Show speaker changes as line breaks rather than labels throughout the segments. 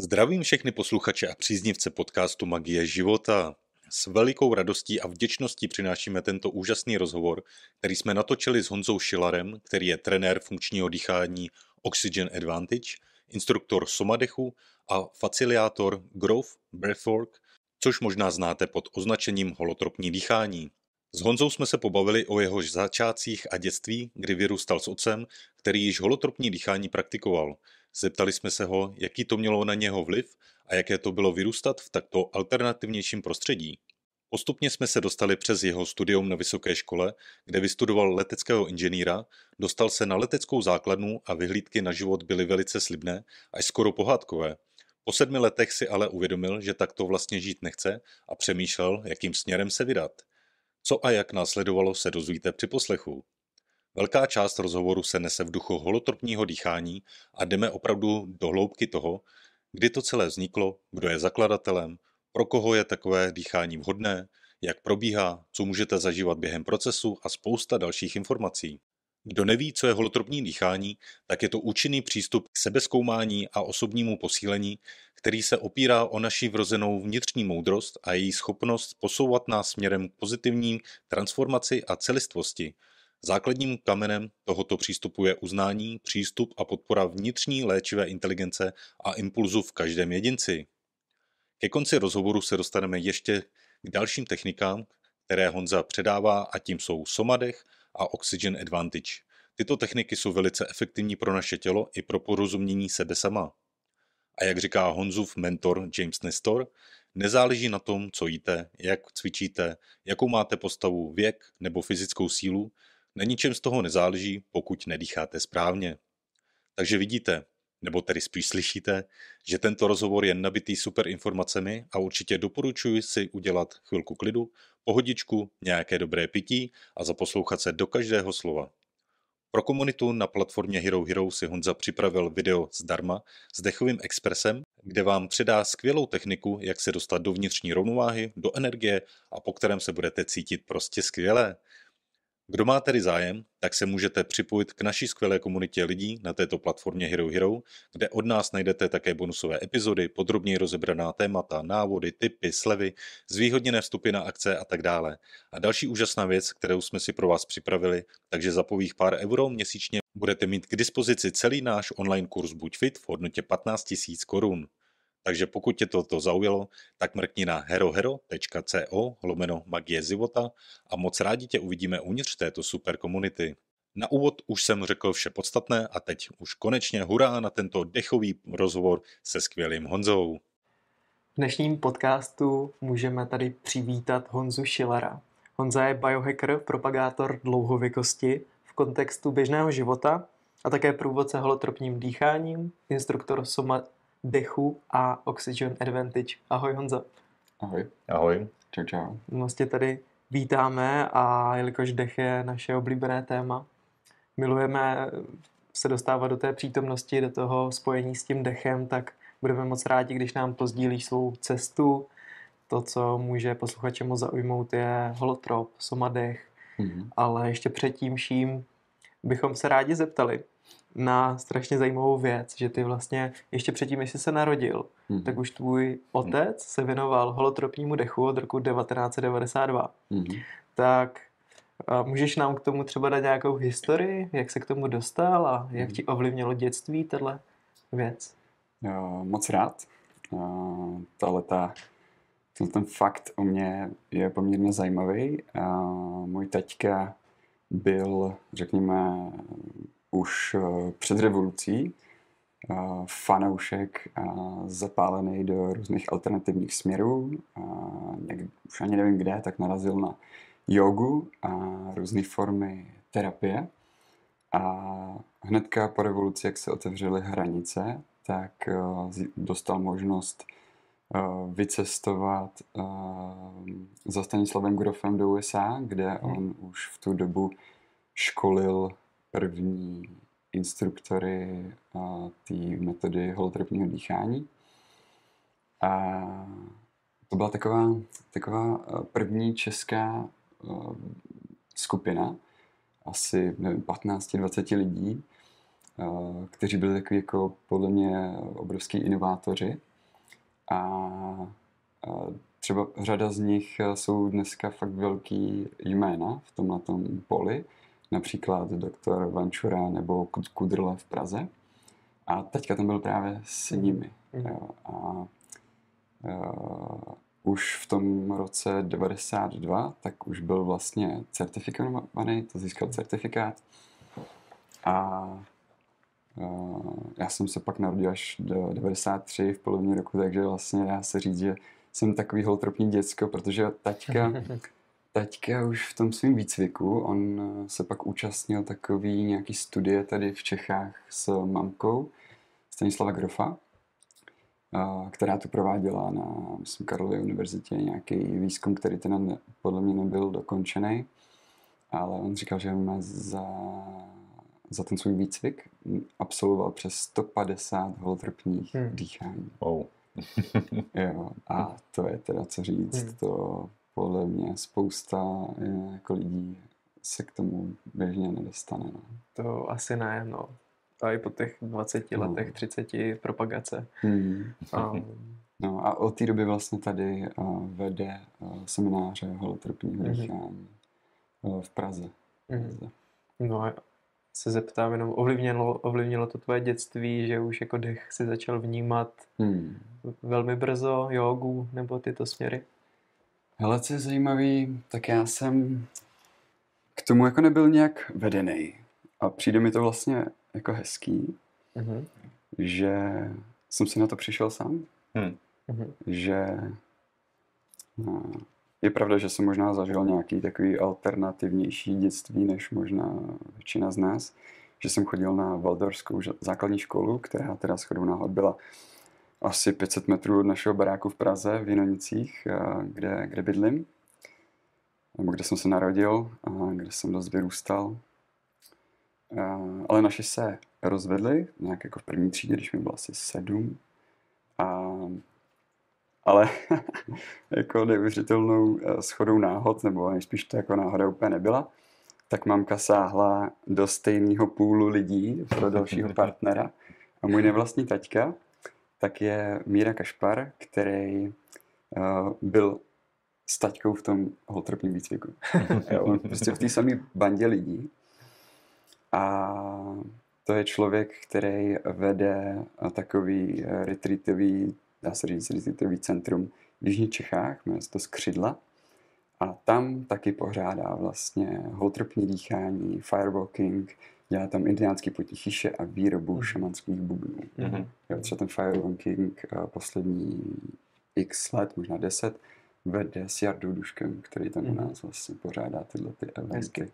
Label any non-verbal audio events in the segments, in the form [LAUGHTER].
Zdravím všechny posluchače a příznivce podcastu Magie života. S velikou radostí a vděčností přinášíme tento úžasný rozhovor, který jsme natočili s Honzou Šilarem, který je trenér funkčního dýchání Oxygen Advantage, instruktor somadechu a facilitátor Growth Breathwork, což možná znáte pod označením holotropní dýchání. S Honzou jsme se pobavili o jeho začátcích a dětství, kdy vyrůstal s otcem, který již holotropní dýchání praktikoval – Zeptali jsme se ho, jaký to mělo na něho vliv a jaké to bylo vyrůstat v takto alternativnějším prostředí. Postupně jsme se dostali přes jeho studium na vysoké škole, kde vystudoval leteckého inženýra, dostal se na leteckou základnu a vyhlídky na život byly velice slibné, až skoro pohádkové. Po sedmi letech si ale uvědomil, že takto vlastně žít nechce a přemýšlel, jakým směrem se vydat. Co a jak následovalo, se dozvíte při poslechu. Velká část rozhovoru se nese v duchu holotropního dýchání a jdeme opravdu do hloubky toho, kdy to celé vzniklo, kdo je zakladatelem, pro koho je takové dýchání vhodné, jak probíhá, co můžete zažívat během procesu a spousta dalších informací. Kdo neví, co je holotropní dýchání, tak je to účinný přístup k sebeskoumání a osobnímu posílení, který se opírá o naši vrozenou vnitřní moudrost a její schopnost posouvat nás směrem k pozitivní transformaci a celistvosti, Základním kamenem tohoto přístupu je uznání, přístup a podpora vnitřní léčivé inteligence a impulzu v každém jedinci. Ke konci rozhovoru se dostaneme ještě k dalším technikám, které Honza předává a tím jsou Somadech a Oxygen Advantage. Tyto techniky jsou velice efektivní pro naše tělo i pro porozumění sebe sama. A jak říká Honzův mentor James Nestor, nezáleží na tom, co jíte, jak cvičíte, jakou máte postavu, věk nebo fyzickou sílu, na ničem z toho nezáleží, pokud nedýcháte správně. Takže vidíte, nebo tedy spíš slyšíte, že tento rozhovor je nabitý super informacemi a určitě doporučuji si udělat chvilku klidu, pohodičku, nějaké dobré pití a zaposlouchat se do každého slova. Pro komunitu na platformě Hero Hero si Honza připravil video zdarma s dechovým expresem, kde vám předá skvělou techniku, jak se dostat do vnitřní rovnováhy, do energie a po kterém se budete cítit prostě skvěle. Kdo má tedy zájem, tak se můžete připojit k naší skvělé komunitě lidí na této platformě Hero Hero, kde od nás najdete také bonusové epizody, podrobněji rozebraná témata, návody, typy, slevy, zvýhodněné vstupy na akce a tak dále. A další úžasná věc, kterou jsme si pro vás připravili, takže za pových pár euro měsíčně budete mít k dispozici celý náš online kurz Buď fit v hodnotě 15 000 korun. Takže pokud tě toto zaujalo, tak mrkni na herohero.co lomeno magie života a moc rádi tě uvidíme uvnitř této super komunity. Na úvod už jsem řekl vše podstatné a teď už konečně hurá na tento dechový rozhovor se skvělým Honzou.
V dnešním podcastu můžeme tady přivítat Honzu Schillera. Honza je biohacker, propagátor dlouhověkosti v kontextu běžného života a také průvodce holotropním dýcháním, instruktor soma dechu a Oxygen Advantage. Ahoj Honza.
Ahoj.
Ahoj.
Čau, čau.
Moc tě tady vítáme a jelikož dech je naše oblíbené téma, milujeme se dostávat do té přítomnosti, do toho spojení s tím dechem, tak budeme moc rádi, když nám pozdílíš svou cestu. To, co může posluchače moc zaujmout, je holotrop, somadech, mm-hmm. ale ještě předtím vším bychom se rádi zeptali, na strašně zajímavou věc, že ty vlastně ještě předtím, než jsi se narodil, mm. tak už tvůj otec se věnoval holotropnímu dechu od roku 1992. Mm. Tak a můžeš nám k tomu třeba dát nějakou historii, jak se k tomu dostal a jak mm. ti ovlivnilo dětství tahle věc?
Jo, moc rád. Tahle ta, ten fakt o mě je poměrně zajímavý. Můj taťka byl, řekněme, už eh, před revolucí eh, fanoušek eh, zapálený do různých alternativních směrů. Už ani nevím kde, tak narazil na jogu a různé formy terapie. A hnedka po revoluci, jak se otevřely hranice, tak dostal možnost vycestovat za Stanislavem Grofem do USA, kde hmm. on už v tu dobu školil první instruktory té metody holotropního dýchání. A to byla taková, taková první česká skupina, asi 15-20 lidí. uh, kteří byli takový jako podle mě obrovský inovátoři. A třeba řada z nich jsou dneska fakt velký jména v tomhle poli, například doktor Vančura nebo Kudrle v Praze. A teďka tam byl právě s nimi. Mm. Jo, a uh, už v tom roce 92, tak už byl vlastně certifikovaný, to získal certifikát. A uh, já jsem se pak narodil až do 93 v polovině roku, takže vlastně dá se říct, že jsem takový holtropní děcko, protože taťka, [LAUGHS] taťka už v tom svém výcviku, on se pak účastnil takový nějaký studie tady v Čechách s mamkou Stanislava Grofa, která to prováděla na, myslím, Karlově univerzitě, nějaký výzkum, který teda ne, podle mě nebyl dokončený, ale on říkal, že má za, za ten svůj výcvik absolvoval přes 150 holotrpních hmm. dýchání.
Wow. [LAUGHS]
jo, a to je teda co říct, hmm. to podle mě spousta jako lidí se k tomu běžně nedostane. No.
To asi ne, no a i po těch 20 no. letech, 30 propagace.
Hmm. Um, no a od té doby vlastně tady uh, vede uh, semináře holotrpního mm-hmm. uh, v Praze.
Mm-hmm. No a se zeptám jenom, ovlivnilo, ovlivnilo to tvoje dětství, že už jako dech si začal vnímat hmm. velmi brzo jogu nebo tyto směry?
Hele, co je zajímavý, tak já jsem k tomu jako nebyl nějak vedený. A přijde mi to vlastně jako hezký, mm-hmm. že jsem si na to přišel sám. Mm-hmm. Že no, je pravda, že jsem možná zažil nějaký takový alternativnější dětství, než možná většina z nás. Že jsem chodil na Valdorskou základní školu, která teda shodou náhod byla asi 500 metrů od našeho baráku v Praze, v Jinonicích, kde, kde bydlím, nebo kde jsem se narodil a kde jsem dost vyrůstal. Uh, ale naši se rozvedli, nějak jako v první třídě, když mi bylo asi sedm. A, ale [LAUGHS] jako neuvěřitelnou eh, schodou náhod, nebo nejspíš to jako náhoda úplně nebyla, tak mamka sáhla do stejného půlu lidí pro dalšího [LAUGHS] partnera. A můj nevlastní taťka, tak je Míra Kašpar, který uh, byl s taťkou v tom holtropním výcviku. [LAUGHS] jo, prostě v té samé bandě lidí. A to je člověk, který vede takový retreatový, dá se říct, retreatový centrum v Jižních Čechách, jmenuje se to Skřidla. A tam taky pořádá vlastně holtropní dýchání, firewalking, dělá tam indiánský potichyše a výrobu mm. šamanských bubnů. Mm-hmm. Jo, třeba ten firewalking eh, poslední x let, možná deset, vede s Jardou Duškem, který tam u mhm. nás vlastně pořádá tyhle ty eventy.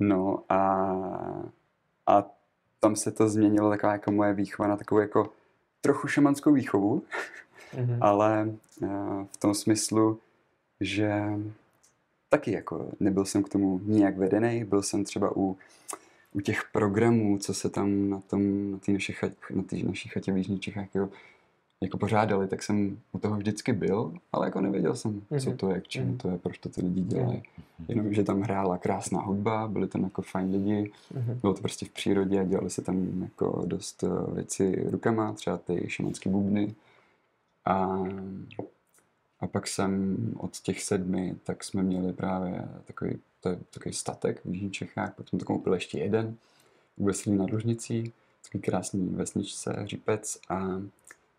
No a, a tam se to změnilo taková jako moje výchova na takovou jako trochu šamanskou výchovu, mm-hmm. [LAUGHS] ale uh, v tom smyslu, že taky jako nebyl jsem k tomu nijak vedený, byl jsem třeba u, u těch programů, co se tam na tom, na té naší, chat, na naší chatě v Jižních Čechách jako jako pořádali, tak jsem u toho vždycky byl, ale jako nevěděl jsem, mm-hmm. co mhm. to je, k čemu mm-hmm. to je, proč to ty lidi dělají. Mm-hmm. Jenom, že tam hrála krásná hudba, byli tam jako fajn lidi, mm-hmm. bylo to prostě v přírodě, dělali se tam jako dost eh, věci rukama, třeba ty šamanské bubny. A, a pak jsem od těch sedmi, tak jsme měli právě takový, to je takový statek v Jižních Čechách, potom to koupil ještě jeden, u Veselí nad Lužnicí, takový krásný vesničce, Řípec a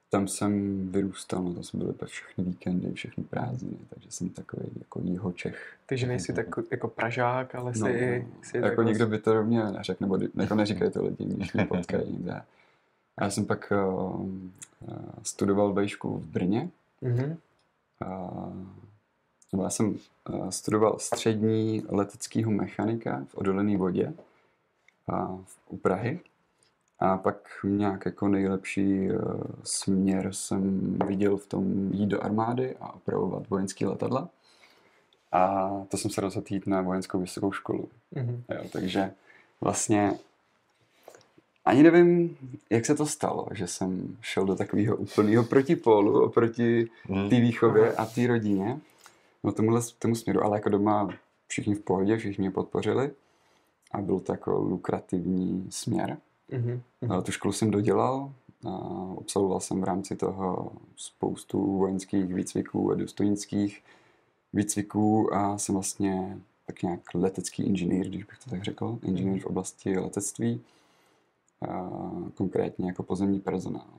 tam jsem vyrůstal, no to jsme byli všechny víkendy, všechny prázdniny, takže jsem takový jako jeho Čech.
Takže nejsi tak jako Pražák, ale jsi... No, no.
jsi jako tak někdo by to mě neřekl, nebo jako neříkají to lidi, když mě potkají [LAUGHS] někde. A já jsem pak uh, studoval vejšku v Brně. Mm-hmm. Uh, já jsem studoval střední leteckého mechanika v odolené vodě u Prahy. A pak nějak jako nejlepší uh, směr jsem viděl v tom jít do armády a opravovat vojenské letadla. A to jsem se rozhodl jít na vojenskou vysokou školu. Mm-hmm. Jo, takže vlastně ani nevím, jak se to stalo, že jsem šel do takového úplného protipólu oproti mm. té výchově a té rodině. No tomuhle, tomu směru, ale jako doma všichni v pohodě, všichni mě podpořili a byl to jako lukrativní směr. Mm-hmm. Tu školu jsem dodělal, absolvoval jsem v rámci toho spoustu vojenských výcviků a důstojnických výcviků a jsem vlastně tak nějak letecký inženýr, když bych to tak řekl, inženýr v oblasti letectví, a konkrétně jako pozemní personál.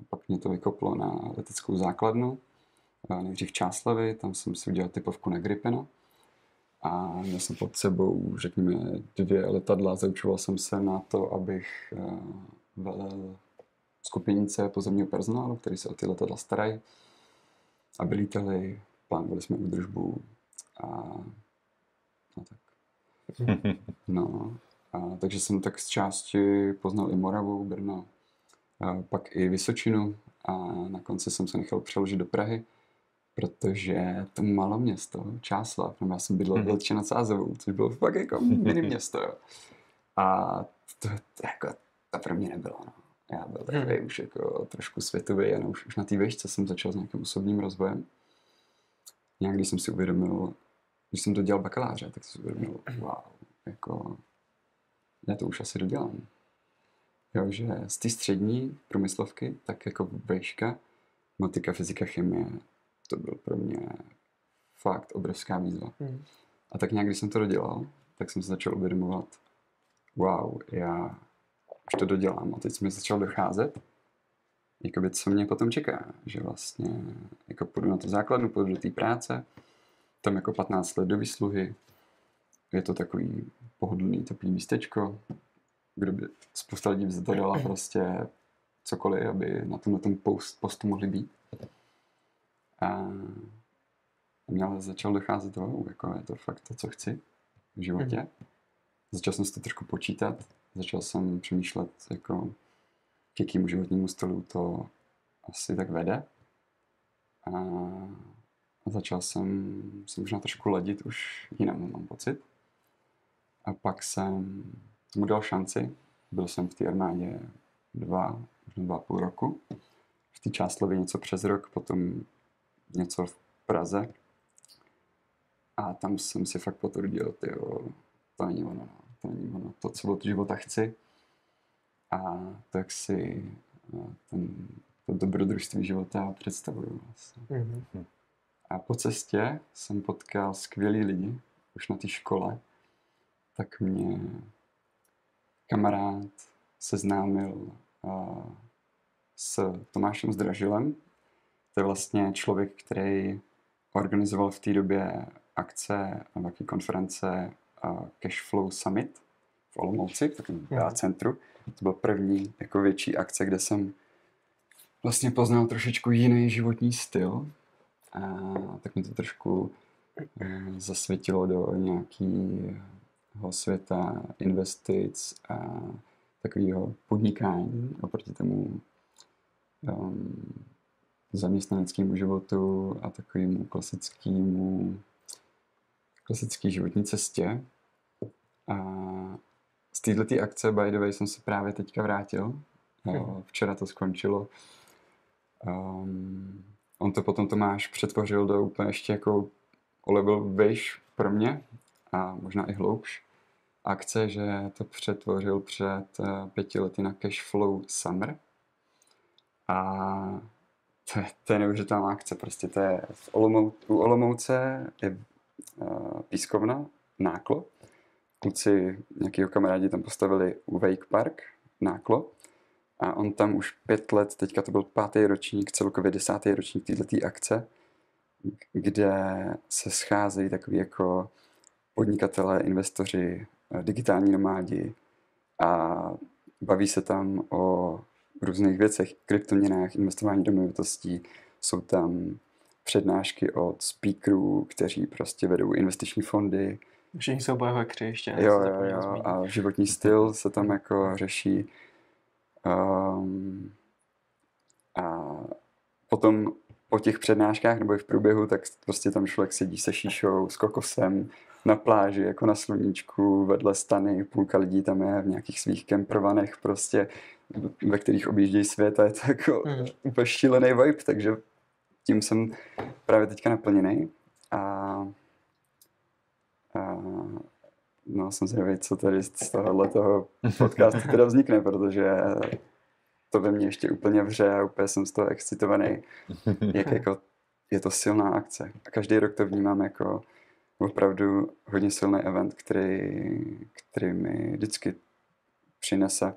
A pak mě to vykoplo na leteckou základnu, nejdřív Čáslavy, tam jsem si udělal typovku na Gripena a měl jsem pod sebou, řekněme, dvě letadla, zaučoval jsem se na to, abych velel skupinice pozemního personálu, který se o ty letadla starají, aby lítali, plánovali jsme údržbu a, a tak. [LAUGHS] No, a, takže jsem tak z části poznal i Moravu, Brno, a pak i Vysočinu a na konci jsem se nechal přeložit do Prahy, protože to malo město, Čáslav, já jsem bydlel v Letče nad Sázovou, což bylo fakt jako mini město. Jo. A to, to, jako, to pro mě nebylo. No. Já byl takový hmm. už jako trošku světový a už, už na té výšce jsem začal s nějakým osobním rozvojem. Nějak když jsem si uvědomil, když jsem to dělal bakaláře, tak jsem si uvědomil, wow, jako já to už asi dodělám. Jo, že z té střední průmyslovky, tak jako výška, matika, fyzika, chemie, to byl pro mě fakt obrovská výzva. Hmm. A tak nějak, když jsem to dodělal, tak jsem se začal uvědomovat, wow, já už to dodělám. A teď jsem mi začal docházet, jakoby, co mě potom čeká. Že vlastně jako půjdu na to základnu, půjdu do té práce, tam jako 15 let do výsluhy, je to takový pohodlný, teplý místečko, kde by spousta lidí zadala prostě cokoliv, aby na tom, na tom post, postu mohli být. A mě ale začal docházet toho, jako je to fakt to, co chci v životě. Mm. Začal jsem si to trošku počítat, začal jsem přemýšlet, jako k jakému životnímu stylu to asi tak vede. A, a začal jsem se možná trošku ladit už jinam, mám pocit. A pak jsem mu dal šanci. Byl jsem v té armádě dva, možná dva půl roku. V té Čáslově něco přes rok, potom něco v Praze. A tam jsem si fakt potvrdil, tyjo, to není ono. No to není ono, to, co od života chci. A tak si ten, to dobrodružství života představuju vlastně. Mm-hmm. A po cestě jsem potkal skvělý lidi, už na té škole, tak mě kamarád seznámil uh, s Tomášem Zdražilem. To je vlastně člověk, který organizoval v té době akce a taky konference Cashflow Summit v Olomouci, v takovém mm. centru. To byl první jako větší akce, kde jsem vlastně poznal trošičku jiný životní styl. A tak mi to trošku eh, zasvětilo do nějakého světa investic a takového podnikání oproti tomu um, zaměstnaneckému životu a takovému klasickému klasické životní cestě. A z této akce, by the way, jsem se právě teďka vrátil. Hmm. Včera to skončilo. Um, on to potom Tomáš přetvořil do úplně ještě jako o level výš pro mě a možná i hloubš akce, že to přetvořil před uh, pěti lety na Cashflow Summer. A to je, to je neuvěřitelná akce, prostě to je v Olomou, u Olomouce je uh, pískovna, náklo. Kluci, nějakého kamarádi tam postavili u Wake Park, náklo. A on tam už pět let, teďka to byl pátý ročník, celkově desátý ročník této akce, kde se scházejí takový jako podnikatelé, investoři, eh, digitální nomádi a baví se tam o různých věcech, kryptoměnách, investování do movitostí. Jsou tam přednášky od speakerů, kteří prostě vedou investiční fondy.
Všichni jsou biohackři ještě.
Jo, jo, jo. A životní styl se tam jako řeší. Um, a potom po těch přednáškách nebo i v průběhu, tak prostě tam člověk sedí se šíšou, s kokosem, na pláži, jako na sluníčku, vedle stany, půlka lidí tam je v nějakých svých kemprovanech prostě, ve kterých objíždějí svět a je to jako mm. úplně šílený vibe, takže tím jsem právě teďka naplněný. A, a no jsem zvědavý, co tady z tohohle toho podcastu teda vznikne, protože to ve mně ještě úplně vře a úplně jsem z toho excitovaný, [LAUGHS] jak jako je to silná akce. A každý rok to vnímám jako opravdu hodně silný event, který, který mi vždycky přinese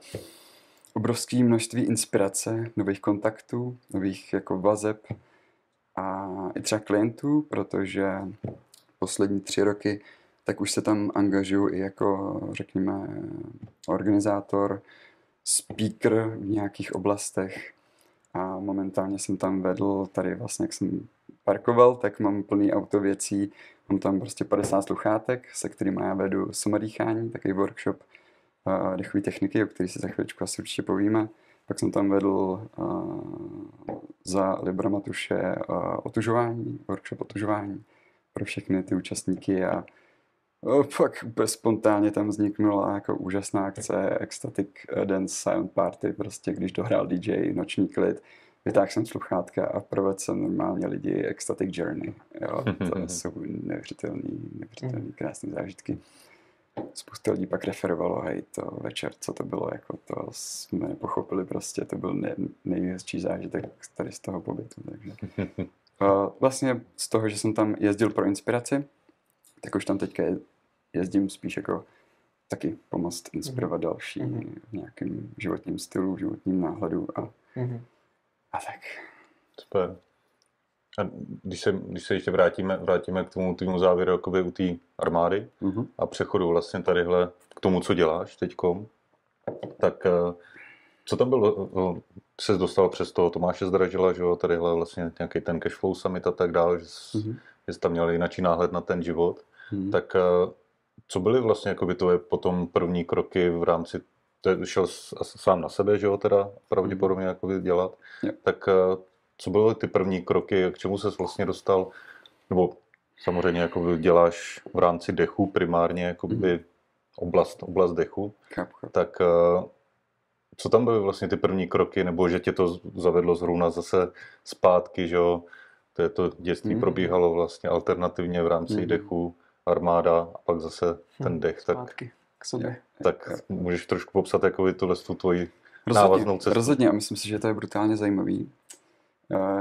obrovské množství inspirace, nových kontaktů, nových jako vazeb a i třeba klientů, protože poslední tři roky tak už se tam angažuju i jako, řekněme, organizátor, speaker v nějakých oblastech a momentálně jsem tam vedl, tady vlastně jak jsem parkoval, tak mám plný auto věcí, mám tam prostě 50 sluchátek, se kterými já vedu samodýchání, takový workshop uh, dechové techniky, o který si za chvíličku asi určitě povíme. Pak jsem tam vedl uh, za Libra Matuše uh, otužování, workshop otužování pro všechny ty účastníky a pak úplně spontánně tam vzniknula jako úžasná akce Ecstatic Dance Silent Party, prostě když dohrál DJ Noční klid, vytáhl jsem sluchátka a provedl jsem normálně lidi Ecstatic Journey. Jo, to [LAUGHS] jsou neuvěřitelný, neuvěřitelný krásné zážitky spousta lidí pak referovalo, hej, to večer, co to bylo, jako to jsme nepochopili prostě, to byl nej, nejhezčí zážitek tady z toho pobytu, takže. [LAUGHS] A vlastně z toho, že jsem tam jezdil pro inspiraci, tak už tam teďka jezdím spíš jako taky pomoct inspirovat mm-hmm. další mm-hmm. v nějakém životním stylu, životním náhledu a, mm-hmm. a tak.
Super. A když se, když se ještě vrátíme, vrátíme k tomu týmu závěru jakoby u té armády mm-hmm. a přechodu vlastně tadyhle k tomu, co děláš teďkom, tak eh, co tam bylo, eh, se dostal přes toho Tomáše Zdražila, že jo, tadyhle vlastně nějaký ten cashflow summit a tak dále, že, mm-hmm. že jsi tam měl jináčí náhled na ten život, mm-hmm. tak eh, co byly vlastně jakoby tvoje potom první kroky v rámci šel sám na sebe, že jo, teda pravděpodobně jakoby dělat, yep. tak co byly ty první kroky, k čemu se vlastně dostal, nebo samozřejmě jako děláš v rámci dechu primárně jako by oblast, oblast dechu, tak eh, co tam byly vlastně ty první kroky, nebo že tě to zavedlo zrovna zase zpátky, že jo, to, je to dětství mm. probíhalo vlastně alternativně v rámci mm. dechu, armáda a pak zase ten dech. Tak,
zpátky k sobě.
Tak můžeš trošku popsat jako tohle tu tvoji rozhodně, návaznou cestu.
Rozhodně a myslím si, že to je brutálně zajímavý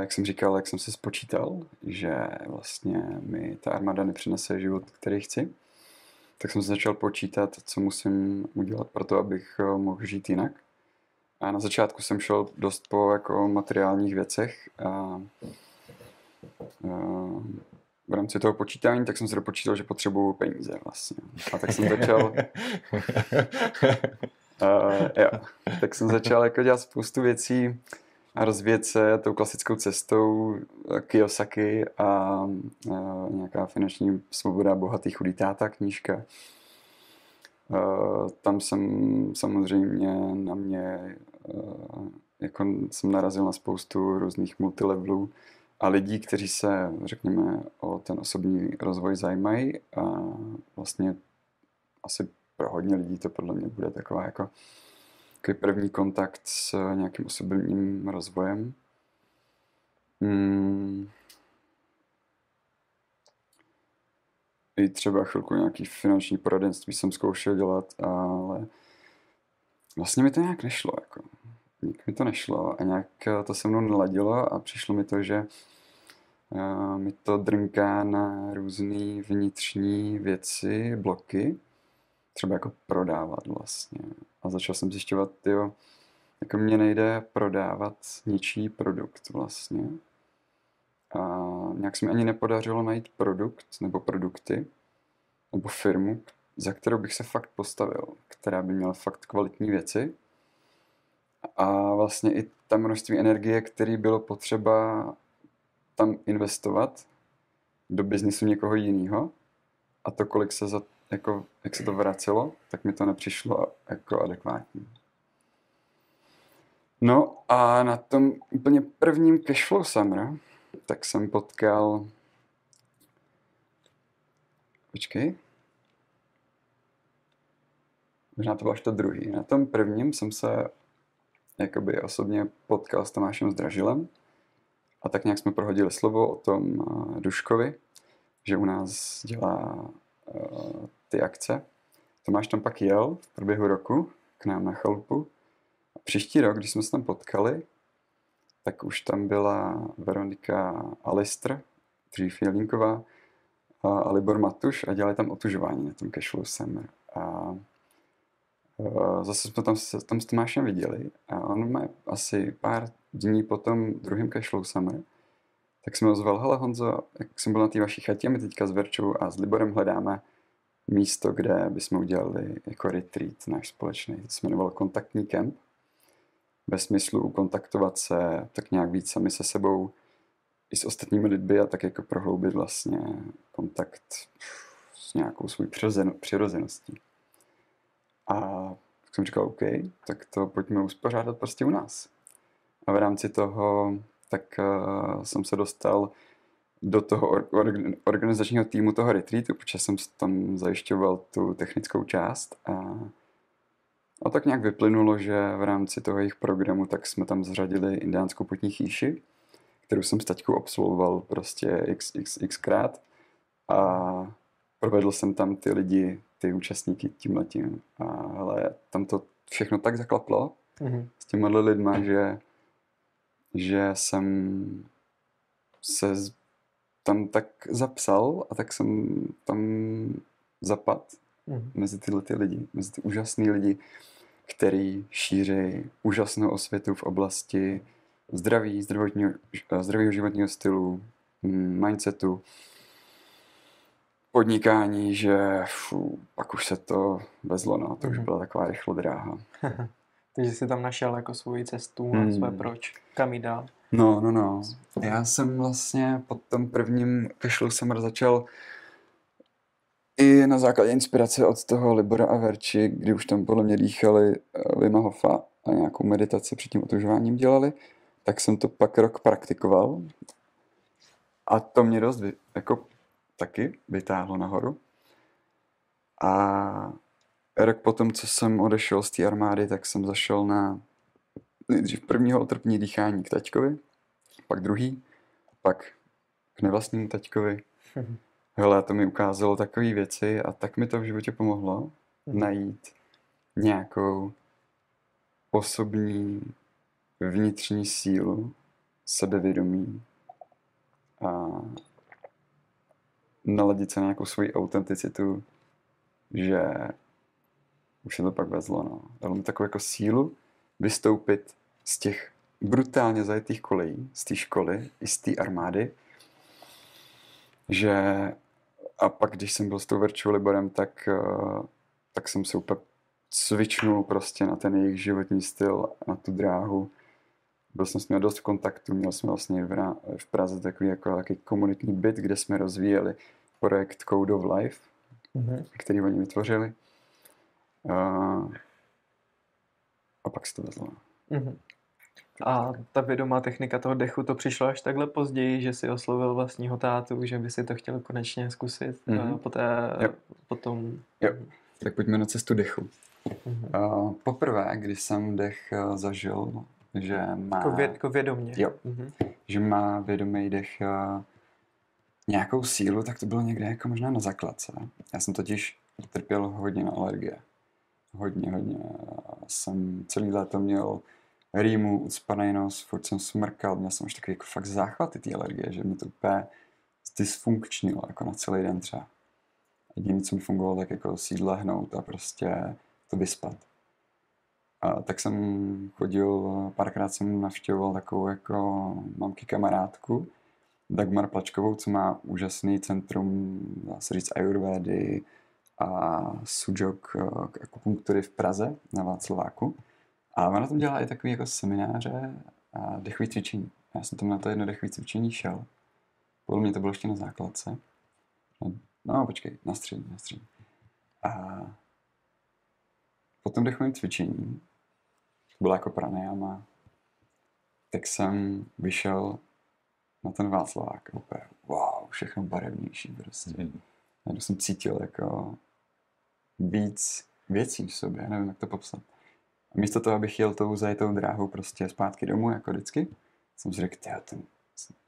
jak jsem říkal, jak jsem si spočítal, že vlastně mi ta armáda nepřinese život, který chci, tak jsem se začal počítat, co musím udělat pro to, abych eh, mohl žít jinak. A na začátku jsem šel dost po jako materiálních věcech a, a v rámci toho počítání, tak jsem si dopočítal, že potřebuju peníze vlastně. A tak jsem začal... a, [LAUGHS] jo, tak jsem začal jako dělat spoustu věcí, a rozvíjet se tou klasickou cestou eh, Kiyosaki a, a nějaká finanční svoboda bohatý chudý táta knížka. Eh, tam jsem samozřejmě na mě eh, jako jsem narazil na spoustu různých multilevelů a lidí, kteří se, řekněme, o ten osobní rozvoj zajímají a vlastně asi pro hodně lidí to podle mě bude taková jako takový první kontakt s nějakým osobním rozvojem. Hmm. I třeba chvilku nějaký finanční poradenství jsem zkoušel dělat, ale vlastně mi to nějak nešlo. Jako. Nějak mi to nešlo a nějak to se mnou neladilo a přišlo mi to, že uh, mi to drnká na různé vnitřní věci, bloky, třeba jako prodávat vlastně. A začal jsem zjišťovat, jo, jako mě nejde prodávat ničí produkt vlastně. A nějak se mi ani nepodařilo najít produkt nebo produkty nebo firmu, za kterou bych se fakt postavil, která by měla fakt kvalitní věci. A vlastně i ta množství energie, který bylo potřeba tam investovat do biznisu někoho jiného a to, kolik se za jako, jak se to vracelo, tak mi to nepřišlo jako adekvátní. No a na tom úplně prvním Cashflow Summer, tak jsem potkal... Počkej. Možná to bylo až to druhý. Na tom prvním jsem se jakoby osobně potkal s Tomášem Zdražilem a tak nějak jsme prohodili slovo o tom uh, Duškovi, že u nás dělá uh, ty akce. Tomáš tam pak jel v průběhu roku k nám na chalupu. A příští rok, když jsme se tam potkali, tak už tam byla Veronika Alistr, dřív Jelínková, a Libor Matuš a dělali tam otužování na tom Cashflow Summer. A zase jsme tam, tam s Tomášem viděli a on má asi pár dní po tom druhém Cashflow Summer, tak jsme ho zval, hele Honzo, jak jsem byl na té vaší chatě, my teďka s Verčou a s Liborem hledáme místo, kde bychom udělali jako retreat náš společný. To se jmenovalo kontaktní kemp. Ve smyslu kontaktovat se tak nějak víc sami se sebou i s ostatními lidmi a tak jako prohloubit vlastně kontakt s nějakou svou přirozeností. A tak jsem říkal, OK, tak to pojďme uspořádat prostě u nás. A v rámci toho tak uh, jsem se dostal do toho or- organizačního týmu toho retreatu, protože jsem tam zajišťoval tu technickou část a, a tak nějak vyplynulo, že v rámci toho jejich programu tak jsme tam zřadili indiánskou putní chýši, kterou jsem s taťkou absolvoval prostě x, x, x krát a provedl jsem tam ty lidi, ty účastníky tím letím. A ale tam to všechno tak zaklaplo mm-hmm. s těma lidma, že, že jsem se tam tak zapsal a tak jsem tam zapad mm. mezi tyhle ty lidi, mezi ty úžasný lidi, který šíří úžasnou osvětu v oblasti zdraví, zdravotního, zdravého životního stylu, mm, mindsetu, podnikání, že fů, pak už se to vezlo, no, to už mhm. byla taková rychlodráha. [LAUGHS]
Takže jsi tam našel jako svoji cestu a mm. své proč, kam jít dál.
No, no, no. Já jsem vlastně po tom prvním Cashflow Summer začal i na základě inspirace od toho Libora a Verči, kdy už tam podle mě dýchali eh, Vima Hofa a nějakou meditaci před tím otužováním dělali, tak jsem to pak rok praktikoval a to mě dost jako taky vytáhlo nahoru. A rok potom, co jsem odešel z té armády, tak jsem zašel na nejdřív prvního otrpní dýchání k taťkovi, pak druhý, pak k nevlastnímu taťkovi. [LAUGHS] Hele, to mi ukázalo takové věci a tak mi to v životě pomohlo mhm. najít nějakou osobní vnitřní sílu, sebevědomí a naladit se na nějakou svoji autenticitu, že už se to pak vezlo. No. Dalo mi takovou jako sílu vystoupit z těch brutálně zajetých kolejí, z té školy i z té armády, že a pak, když jsem byl s tou Virtual Liborem, tak, eh, tak jsem se úplně cvičnul prostě na ten jejich životní styl, na tu dráhu. Byl jsem s nimi dost v kontaktu, měl jsem vlastně v, v Praze takový jako takový komunitní byt, kde jsme rozvíjeli projekt Code of Life, mm-hmm. který oni vytvořili. A, a pak se to vezlo. Mm-hmm.
A ta vědomá technika toho dechu, to přišlo až takhle později, že si oslovil vlastního tátu, že by si to chtěl konečně zkusit. Mm-hmm. Poté,
jo.
potom...
Jo, tak pojďme na cestu dechu. Mm-hmm. Uh, poprvé, když jsem dech uh, zažil, že má...
Jako, vě, jako vědomě.
Jo, mm-hmm. že má vědomý dech uh, nějakou sílu, tak to bylo někde jako možná na základce. Já jsem totiž trpěl hodně na alergie. Hodně, hodně. Jsem celý léto měl rýmu, ucpaný nos, furt jsem smrkal, měl jsem už takový jako fakt záchvaty té alergie, že mi to úplně dysfunkčnilo, jako na celý den třeba. Jediné, co mi fungovalo, tak jako si lehnout a prostě to vyspat. A tak jsem chodil, párkrát jsem navštěvoval takovou jako mamky kamarádku, Dagmar Plačkovou, co má úžasný centrum, dá se říct, ayurvédy a sujok eh, akupunktury v Praze na Václaváku. A ona tam dělá i takový jako semináře a dechový cvičení. Já jsem tam na to jedno dechový cvičení šel. Podle mě to bylo ještě na základce. No, no počkej, na střední, na střední. A po tom dechovém cvičení, to bylo jako pranayama, tak jsem vyšel na ten Václavák. Úplně, wow, všechno barevnější prostě. Mm. Já jsem cítil jako víc věcí v sobě, nevím, jak to popsat. A místo toho, abych jel tou zajetou dráhou prostě zpátky domů, jako vždycky, jsem si řekl, ten,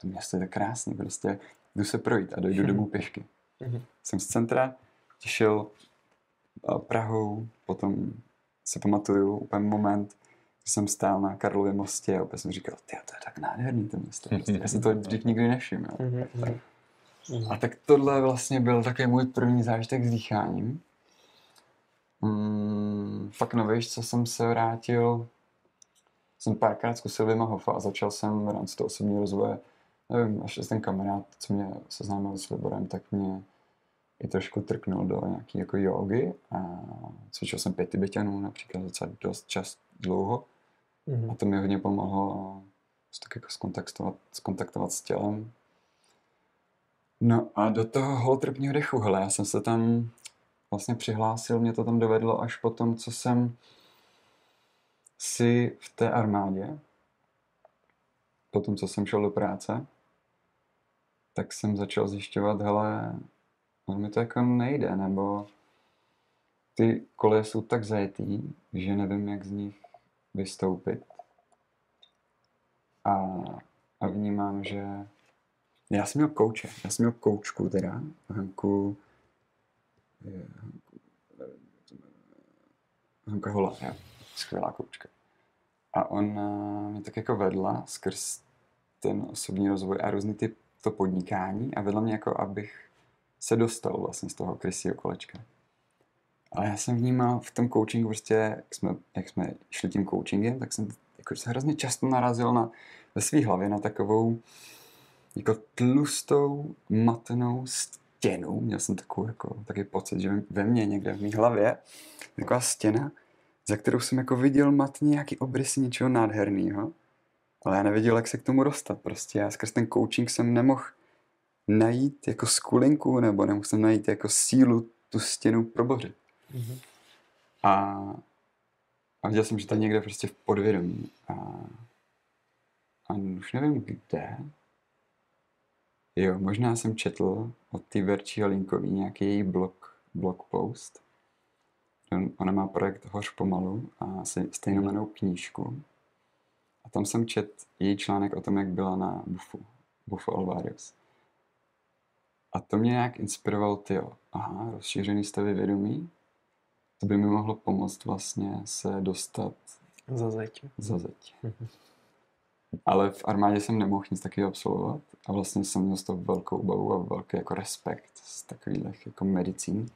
to město je tak krásný, prostě jdu se projít a dojdu domů pěšky. Mm-hmm. Jsem z centra, těšil Prahou, potom se pamatuju úplně moment, jsem stál na Karlově mostě a opět jsem říkal, ty to je tak nádherný to město. Prostě. Já jsem to dřív nikdy nevšiml.
Mhm, mhm. Mhm.
A tak tohle vlastně byl takový můj první zážitek s dýcháním. Mm, fakt nevíš, co jsem se vrátil, jsem párkrát zkusil Vima Hofa a začal jsem v rámci toho osobního rozvoje, nevím, až ten kamarád, co mě seznámil s Liborem, tak mě i trošku trknul do nějaký jako jogy a cvičil jsem pět tibetanů například docela dost čas dlouho a
Mhm.
to mi hodně pomohlo se tak jako skontaktovat, skontaktovat s tělem. No a do toho holotrpního dechu, hele, já jsem se tam vlastně přihlásil, mě to tam dovedlo až po tom, co jsem si v té armádě, po tom, co jsem šel do práce, tak jsem začal zjišťovat, hele, on mi to jako nejde, nebo ty koleje jsou tak zajetý, že nevím, jak z nich vystoupit. A, a vnímám, že já jsem měl kouče, já jsem měl koučku teda, Hanku, je, jmenuje. Hanka Hola, jo, skvělá koučka. A ona mě tak jako vedla skrz ten osobní rozvoj a různý typ to podnikání a vedla mě jako, abych se dostal vlastně z toho krysího kolečka. Ale já jsem vnímal v tom coachingu prostě, jak jsme, jak jsme šli tím coachingem, tak jsem jako se hrozně často narazil na, ve své hlavě na takovou jako tlustou, matnou stěnu. Měl jsem takovou, jako, takový pocit, že ve mně někde v mé hlavě taková stěna, za kterou jsem jako viděl matně nějaký obrys něčeho nádherného, ale já nevěděl, jak se k tomu dostat. Prostě já skrz ten coaching jsem nemohl najít jako skulinku, nebo nemohl jsem najít jako sílu tu stěnu probořit.
Mhm.
A, a viděl jsem, že to je někde prostě v podvědomí. A, a už nevím kde. Jo, možná jsem četl od té Verčí Linkový nějaký její blog, blog post. On- Ona má projekt Hoř pomalu a se- stejnomenou knížku. A tam jsem čet její článek o tom, jak byla na Bufu, Bufu Alvarius. A to mě nějak inspirovalo, ty aha, rozšířený stavy vědomí, to by mi mohlo pomoct vlastně se dostat
Za zeď.
za zeď.
Mhm.
Ale v armádě jsem nemohl nic takového absolvovat a vlastně jsem měl z toho velkou obavu a velký jako respekt z takových jako medicín.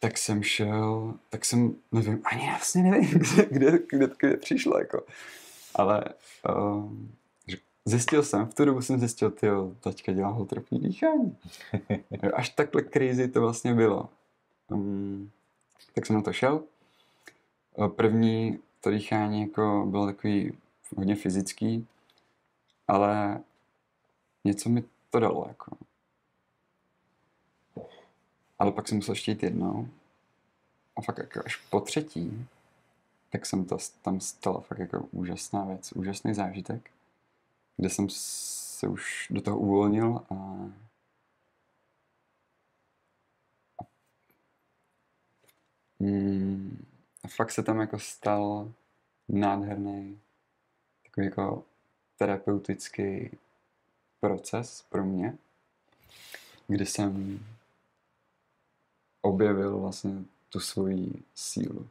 Tak jsem šel, tak jsem, nevím, ani vlastně nevím, [LAUGHS] kde, kde, kde, kde přišlo, jako. Ale um, zjistil jsem, v tu dobu jsem zjistil, ty teďka dělám holotropní dýchání. [LAUGHS] Až takhle crazy to vlastně bylo. Um, tak jsem na to šel. První to dýchání jako bylo takový hodně fyzický, ale něco mi to dalo jako. Ale pak jsem musel ještě jít jednou. A fakt jako až po třetí, tak jsem to, tam stala fakt jako úžasná věc, úžasný zážitek, kde jsem se už do toho uvolnil a Mm, a fakt se tam jako stal nádherný takový jako terapeutický proces pro mě, kdy jsem objevil vlastně tu svoji sílu.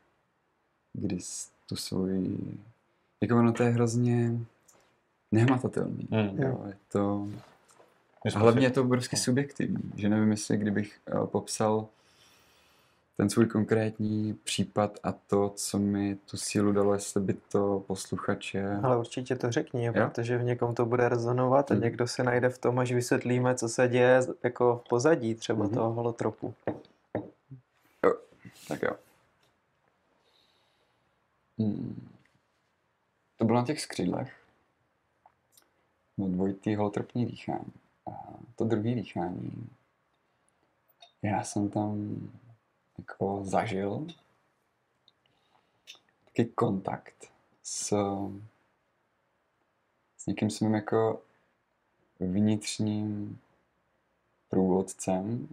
Kdy tu svoji... Jako ono to je hrozně nehmatatelný.
Mm.
Jo, je to... A hlavně je to obrovsky subjektivní, že nevím, jestli kdybych eh, popsal ten svůj konkrétní případ a to, co mi tu sílu dalo, jestli by to posluchače...
Ale určitě to řekni,
Jo?
protože v někom to bude rezonovat a
Mhm.
někdo se najde v tom, až vysvětlíme, co se děje jako v pozadí třeba
Mhm.
toho holotropu.
Tak jo. Hmm. To bylo na těch skřidlech. No dvojitý holotrpní dýchání. A to druhé dýchání, já jsem tam jako zažil taky kontakt s, s někým svým jako vnitřním průvodcem,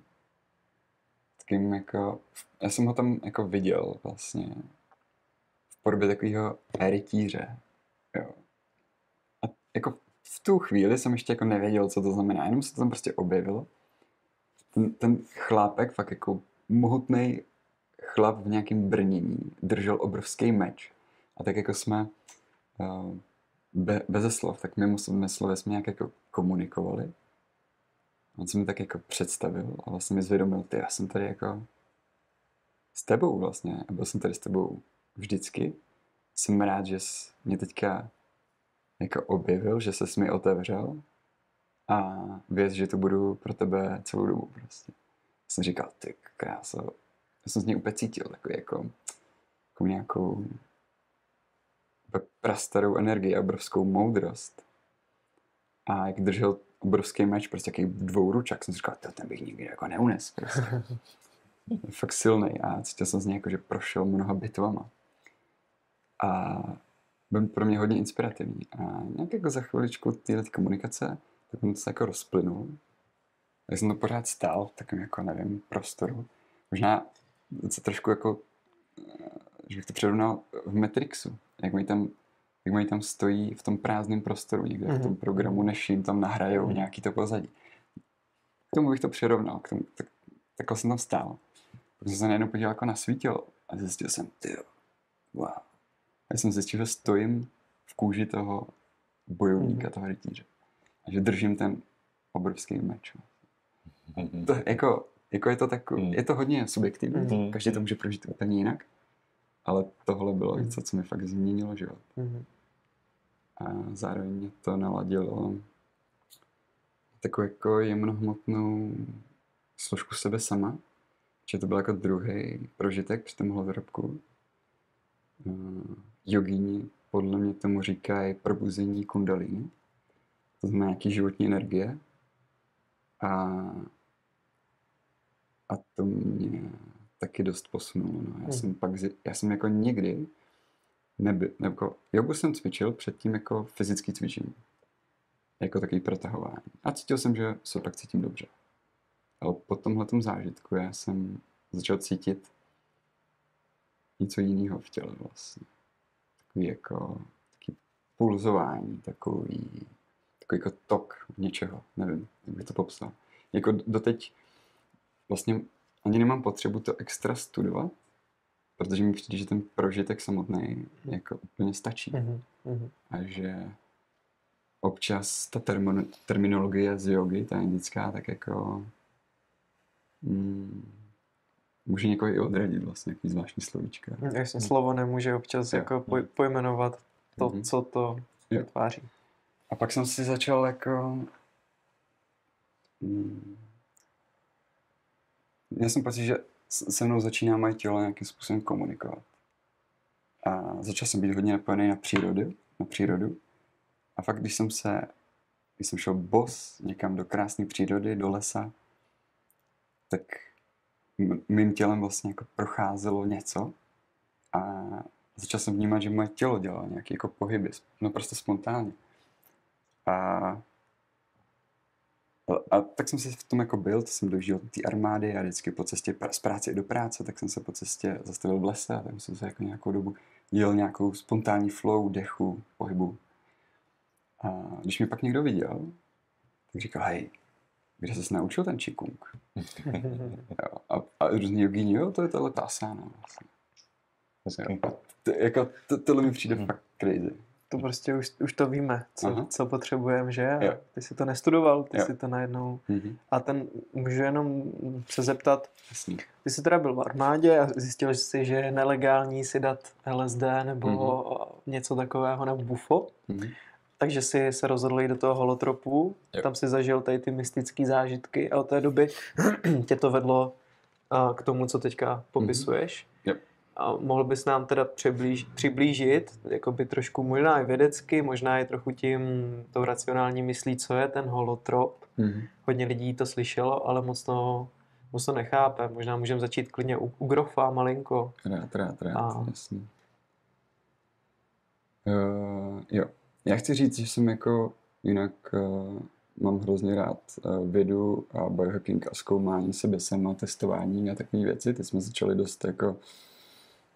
takým jako, já jsem ho tam jako viděl vlastně v podobě takového rytíře, jo. A jako v tu chvíli jsem ještě jako nevěděl, co to znamená, jenom se to tam prostě objevilo. Ten, ten chlápek fakt jako mohutný chlap v nějakém brnění držel obrovský meč a tak jako jsme uh, be, beze slov, tak mimo jsme slovy jsme nějak jako komunikovali. On se mi tak jako představil a vlastně mi zvědomil, ty já jsem tady jako s tebou vlastně a byl jsem tady s tebou vždycky. Jsem rád, že jsi mě teďka jako objevil, že se mi otevřel a věc, že to budu pro tebe celou dobu prostě. Jsem říkal, ty kráso, já jsem z něj úplně cítil takový jako, jako nějakou prastarou energii a obrovskou moudrost. A jak držel obrovský meč, prostě jaký dvou ručak, jsem si říkal, ten bych nikdy jako neunes. Prostě. [LAUGHS] Fakt silný a cítil jsem z něj jako, že prošel mnoha bitvama. A byl pro mě hodně inspirativní. A nějak jako za chviličku tyhle komunikace, tak on se jako rozplynul. Já jsem to pořád stál v takovém jako, nevím, prostoru. Možná se trošku jako, že bych to přirovnal v Matrixu. Jak mají tam, jak mají tam stojí v tom prázdném prostoru někde mm-hmm. v tom mhm. programu, než jim tam nahrajou mm-hmm. nějaký to pozadí. K tomu bych to přirovnal. K tomu, tak, takhle jsem tam stál. Protože jsem se najednou podíval jako na svítilo a zjistil jsem, ty wow. Já jsem zjistil, že stojím v kůži toho bojovníka, mm-hmm. toho rytíře. A že držím ten obrovský meč. Mm-hmm. To, jako, jako je to takový, mm. je to hodně subjektivní, mm. každý to může prožít úplně jinak, ale tohle bylo něco, co mi fakt změnilo život. Mm. A zároveň mě to naladilo takovou jako jemnohmotnou složku sebe sama, že to byl jako druhý prožitek při tom. Uh, jogíni podle mě tomu říkají probuzení kundalíny, to znamená nějaký životní energie. A a to mě taky dost posunulo. No. Já, hmm. jsem pak, já jsem jako někdy nebyl, jako jogu jsem cvičil předtím jako fyzický cvičení. Jako takový protahování. A cítil jsem, že se pak cítím dobře. Ale po tomhle zážitku já jsem začal cítit něco jiného v těle vlastně. Takový jako takový pulzování, takový, takový jako tok něčeho, nevím, jak bych to popsal. Jako doteď vlastně ani nemám potřebu to extra studovat, protože mi přijde, že ten prožitek samotný jako úplně stačí. Mm-hmm. A že občas ta termo- terminologie z jogy, ta indická, tak jako mm, může někoho i odradit vlastně, jaký zvláštní slovíčka.
Jasně, mm. slovo nemůže občas jo. jako poj- pojmenovat to, mm-hmm. co to vytváří.
A pak jsem si začal jako mm, já jsem pocit, že se mnou začíná moje tělo nějakým způsobem komunikovat. A začal jsem být hodně napojený na přírodu, na přírodu. A fakt, když jsem se, když jsem šel bos někam do krásné přírody, do lesa, tak mým tělem vlastně jako procházelo něco a začal jsem vnímat, že moje tělo dělalo nějaké jako pohyby, no prostě spontánně. A a tak jsem se v tom jako byl, to jsem dožil té armády a vždycky po cestě z práce do práce, tak jsem se po cestě zastavil v lese a tam jsem se jako nějakou dobu dělal nějakou spontánní flow, dechu, pohybu. A když mě pak někdo viděl, tak říkal, hej, kde jsi naučil ten čikung? [LAUGHS] a, a různý jogíni, jo, to je tohle tasána vlastně. Jo, to, jako, to, tohle mi přijde hmm. fakt crazy
to prostě už, už to víme, co, co potřebujeme, že? Jo. Ty si to nestudoval, ty jo. si to najednou... Mm-hmm. A ten, můžu jenom se zeptat,
Jasný.
ty jsi teda byl v armádě a zjistil jsi, že je nelegální si dát LSD nebo mm-hmm. něco takového nebo bufo. Mm-hmm. Takže si se rozhodl jít do toho holotropu, jo. tam si zažil tady ty mystické zážitky a od té doby [CLEARS THROAT] tě to vedlo k tomu, co teďka popisuješ.
Mm-hmm.
A mohl bys nám teda přiblíž, přiblížit, jako by trošku možná i vědecky, možná i trochu tím to racionální myslí, co je ten holotrop. Mm-hmm. Hodně lidí to slyšelo, ale moc to, moc to nechápe. Možná můžeme začít klidně u, u Grofa malinko.
Rád, rád, rád, a... jasný. Uh, jo, já chci říct, že jsem jako jinak uh, mám hrozně rád uh, vědu a biohacking a zkoumání sebe sama, testování a takové věci. Teď jsme začali dost jako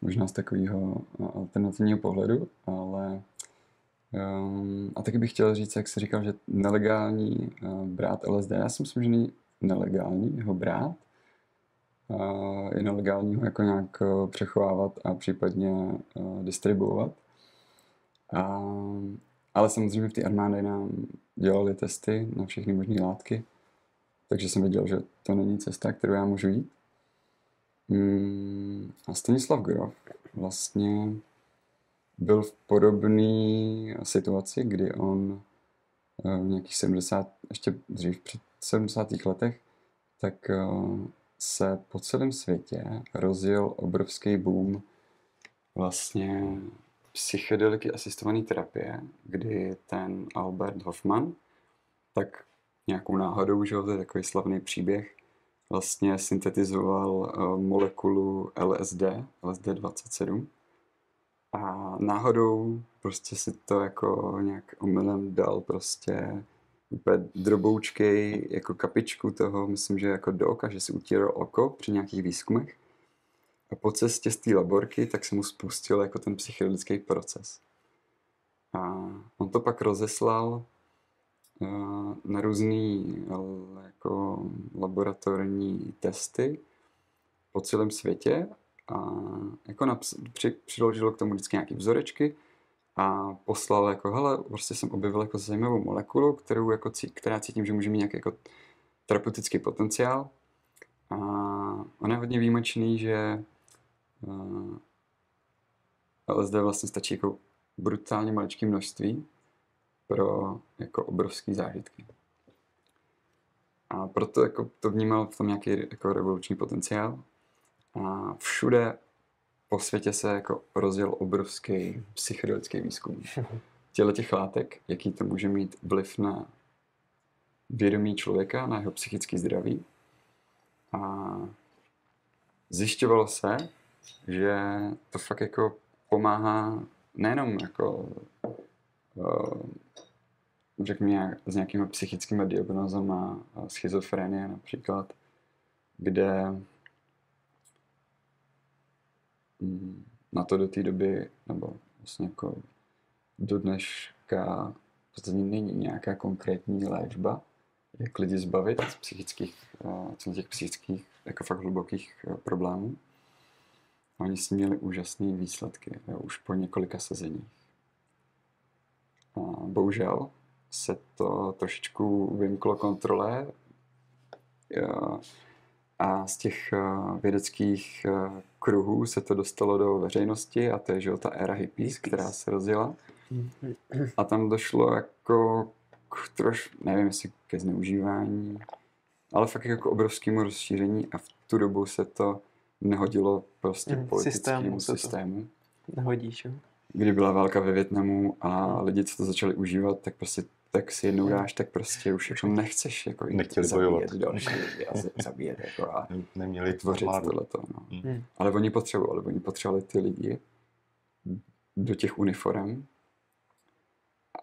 možná z takového alternativního pohledu, ale um, a taky bych chtěl říct, jak se říkal, že nelegální uh, brát LSD, já si myslím, že není nelegální ho brát, i nelegálního jako nějak eh, přechovávat a případně uh, distribuovat. A, ale samozřejmě v té armádě nám dělali testy na všechny možné látky, takže jsem věděl, že to není cesta, kterou já můžu jít. Mm, a Stanislav Grof vlastně byl v podobné situaci, kdy on v nějakých 70, ještě dřív před 70. letech, tak se po celém světě rozjel obrovský boom vlastně psychedeliky asistované terapie, kdy ten Albert Hoffman, tak nějakou náhodou, že to je takový slavný příběh, vlastně syntetizoval uh, molekulu LSD, LSD-27 a náhodou prostě si to jako nějak omylem dal prostě úplně droboučkej jako kapičku toho, myslím, že jako do oka, že si utíral oko při nějakých výzkumech. A po cestě z té laborky tak se mu spustil jako ten psychedelický proces. A on to pak rozeslal eh, na různé jako laboratorní testy po celém světě a jako naps- při, přiložil k tomu vždycky nějaké vzorečky a poslal jako, hele, prostě jsem objevil jako zajímavou molekulu, kterou jako, která cítím, že může mít nějaký jako terapeutický potenciál. A on je hodně výjimečný, že uh, eh, LSD vlastně stačí jako brutálně maličké množství pro jako obrovský zážitky. A proto jako to vnímal v tom nějaký jako revoluční potenciál. A všude po světě se jako rozjel obrovský psychedelický výzkum [LAUGHS] těle těch látek, jaký to může mít vliv na vědomí člověka, na jeho psychický zdraví. A zjišťovalo se, že to fakt jako pomáhá nejenom jako uh, řekněme s nějakými psychickými diagnózami, schizofrenie například, kde Mm, na to do té doby, nebo vlastně jako do dneška v podstatě není nějaká konkrétní léčba, jak lidi zbavit z psychických, z těch psychických, jako fakt hlubokých problémů. A oni si měli úžasné výsledky, jo, už po několika sezeních. A bohužel se to trošičku vymklo kontrole. A z těch uh, vědeckých uh, kruhů se to dostalo do veřejnosti a to je, že ta éra hippies, která se rozjela. A tam došlo jako k troš, nevím jestli ke zneužívání, ale fakt jako k obrovskému rozšíření a v tu dobu se to nehodilo prostě mm, politickému systému. systému.
Nehodíš, jo?
Kdy byla válka ve Větnamu a lidi, co to začali užívat, tak prostě tak si jednou dáš, tak prostě už jako nechceš jako
Nechtěli zabíjet
další lidi a zabíjet jako a
Neměli
tvořit tohleto. No. Hmm. Ale oni potřebovali, oni potřebovali ty lidi do těch uniform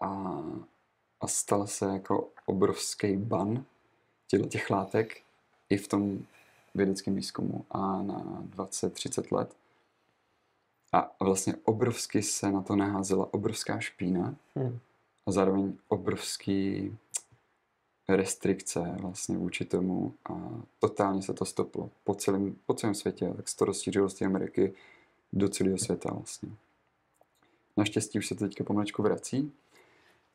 a, a stal se jako obrovský ban těchto těch látek i v tom vědeckém výzkumu a na 20-30 let. A vlastně obrovsky se na to naházela obrovská špína. Hmm a zároveň obrovský restrikce vlastně vůči tomu a totálně se to stoplo po celém, po celém světě, tak se to rozšířilo z té Ameriky do celého světa vlastně. Naštěstí už se to teďka pomaličku vrací.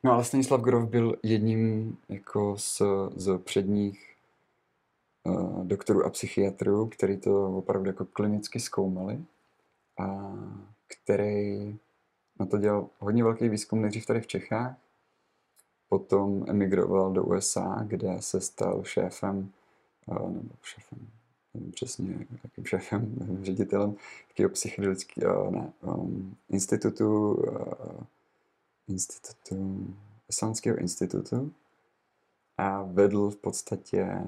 No ale Stanislav Grof byl jedním jako z, z předních uh, doktorů a psychiatrů, který to opravdu jako klinicky zkoumali a který na to dělal hodně velký výzkum nejdřív tady v Čechách, potom emigroval do USA, kde se stal šéfem, eh, nebo šéfem, nevím přesně, jakým šéfem, [LAUGHS] nevím, ředitelem takového psychedelického, ne, um, institutu, uh, institutu, Esánského institutu a vedl v podstatě,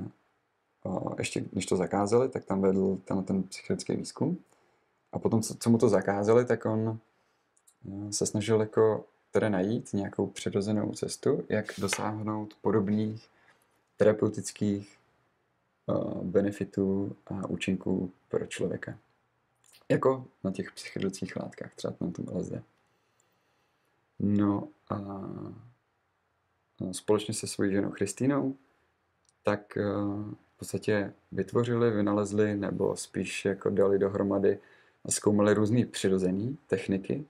uh, ještě než to zakázali, tak tam vedl ten, ten psychedelický výzkum. A potom, co, co mu to zakázali, tak on se snažil jako tedy najít nějakou přirozenou cestu, jak dosáhnout podobných terapeutických uh, benefitů a účinků pro člověka. Jako na těch psychedelických látkách, třeba na tom LSD. No a společně se svojí ženou Christínou, tak v podstatě vytvořili, vynalezli nebo spíš jako dali dohromady zkoumali různé přirozené techniky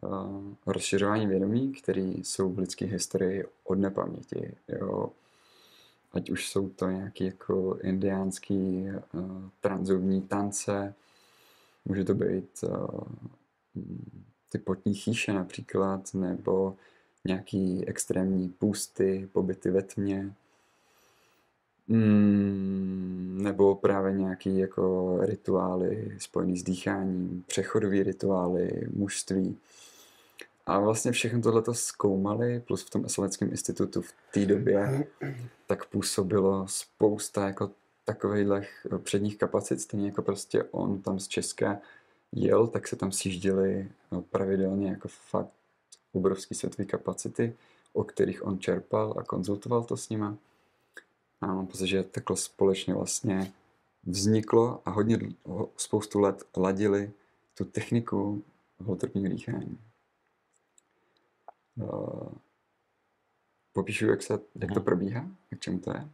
uh, rozšiřování vědomí, které jsou v lidské historii od nepaměti. Jo. Ať už jsou to nějaké jako indiánský uh, transovní tance, může to být uh, ty potní chýše například, nebo nějaký extrémní půsty, pobyty ve tmě, mm, nebo právě nějaký jako rituály spojený s dýcháním, přechodové rituály, mužství. A vlastně všechno tohle to zkoumali, plus v tom Esaleckém institutu v té době tak působilo spousta jako takových předních kapacit, stejně jako prostě on tam z Česka jel, tak se tam sjížděli no, pravidelně jako fakt obrovský světové kapacity, o kterých on čerpal a konzultoval to s nima. A mám pocit, že takhle společně vlastně vzniklo a hodně spoustu let ladili tu techniku holotropního dýchání. Uh, popíšu, jak, se, jak to mhm. probíhá, k čemu to je.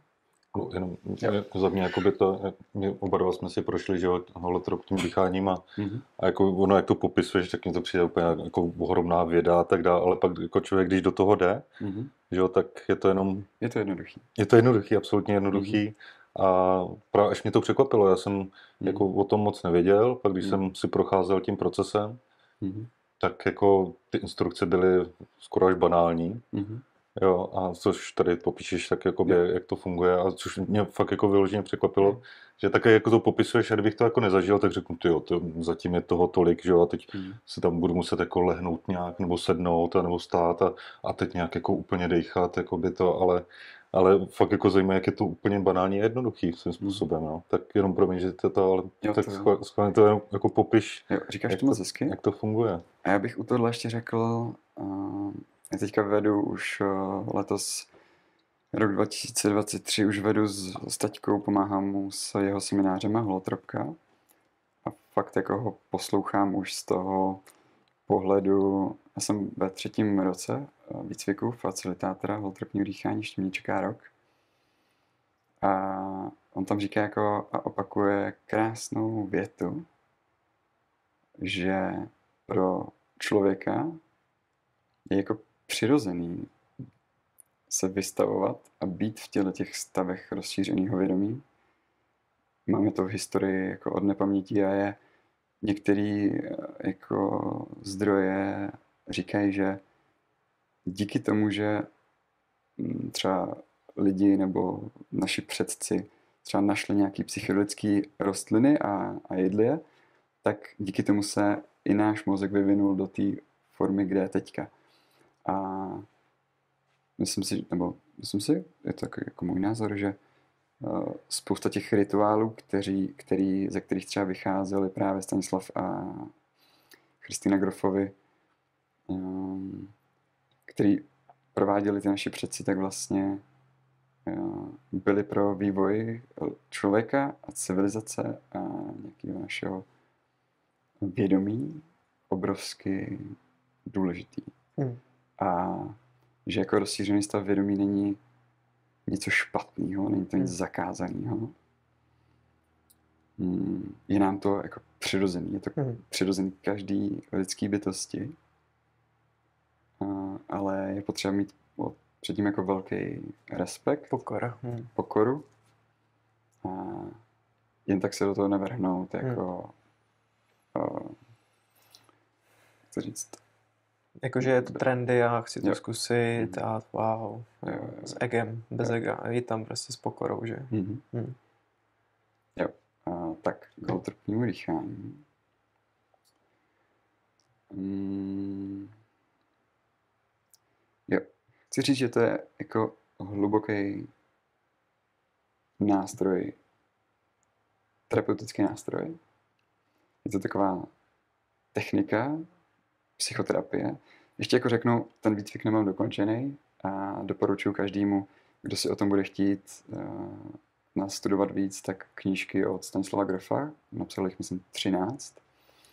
No, jenom jako za mě, jako by to, my oba dva jsme si prošli, že holotropním dýcháním a, mm-hmm. a jako ono, jak to popisuješ, tak mi to přijde úplně jako ohromná věda a tak dále, ale pak jako člověk, když do toho jde, mm-hmm. že jo, tak je to jenom...
Je to jednoduchý.
Je to jednoduchý, absolutně jednoduchý. Mm-hmm. A právě až mě to překvapilo, já jsem mm-hmm. jako o tom moc nevěděl, pak když mm-hmm. jsem si procházel tím procesem, mm-hmm. tak jako ty instrukce byly skoro až banální. Mm-hmm. Jo, a což tady popíšeš tak, jakoby, jak to funguje a což mě fakt jako vyloženě překvapilo, mm. že také jako to popisuješ a kdybych to jako nezažil, tak řeknu, ty jo, to, zatím je toho tolik, že jo, a teď mm. se tam budu muset jako lehnout nějak, nebo sednout, a nebo stát a, a teď nějak jako úplně dejchat, jako by to, ale, ale fakt jako zajímavé, jak je to úplně banálně jednoduchý svým hmm. způsobem, no. Tak jenom pro mě, že to, to ale jo, tak to schválně to jako popiš,
jo, říkáš
jak,
to, moc hezky.
jak to funguje.
A já bych u tohle ještě řekl, uh já teďka vedu už eh, letos rok 2023 už vedu s, s taťkou, pomáhám mu s jeho seminářem a holotropka. A fakt jako ho poslouchám už z toho pohledu, já jsem ve třetím roce eh, výcviku facilitátora holotropního dýchání, ještě mě čeká rok. A on tam říká jako a opakuje krásnou větu, že pro člověka je jako přirozený se vystavovat a být v těle těch stavech rozšířeného vědomí. Máme to v historii jako od nepaměti a je některé eh, jako zdroje říkají, že díky tomu, že mm, třeba lidi nebo naši předci třeba našli nějaký psychedelické rostliny a, a jedli je, tak díky tomu se i náš mozek vyvinul do té formy, kde je teďka. A myslím si, nebo myslím si, je to jako, můj názor, že uh, spousta těch rituálů, kteří, který, ze kterých třeba vycházeli právě Stanislav a Kristina Grofovi, um, který prováděli ty naši předci, tak vlastně uh, byly pro vývoj člověka a civilizace a nějakého našeho vědomí obrovsky důležitý. Hmm a že jako rozšířený stav vědomí není něco špatného, není to nic hmm. zakázaného. Hmm, je nám to jako přirozený, je to hmm. přirozený každý lidský bytosti, a, ale je potřeba mít předtím jako velký respekt,
Pokora. Hmm.
pokoru a jen tak se do toho nevrhnout, jako hmm. uh, co říct,
Jakože je to trendy a chci to jo. zkusit a wow, jo, jo, s egem, bez jo. ega, jít tam prostě s pokorou, že? Mm-hmm. Mm.
Jo, a, tak k holtrpnímu dýchání. Mm. Jo, chci říct, že to je jako hluboký nástroj, terapeutický nástroj. Je to taková technika, psychoterapie. Ještě jako řeknu, ten výcvik nemám dokončený a doporučuji každému, kdo si o tom bude chtít uh, nastudovat víc, tak knížky od Stanislava Grofa, napsal jich myslím 13.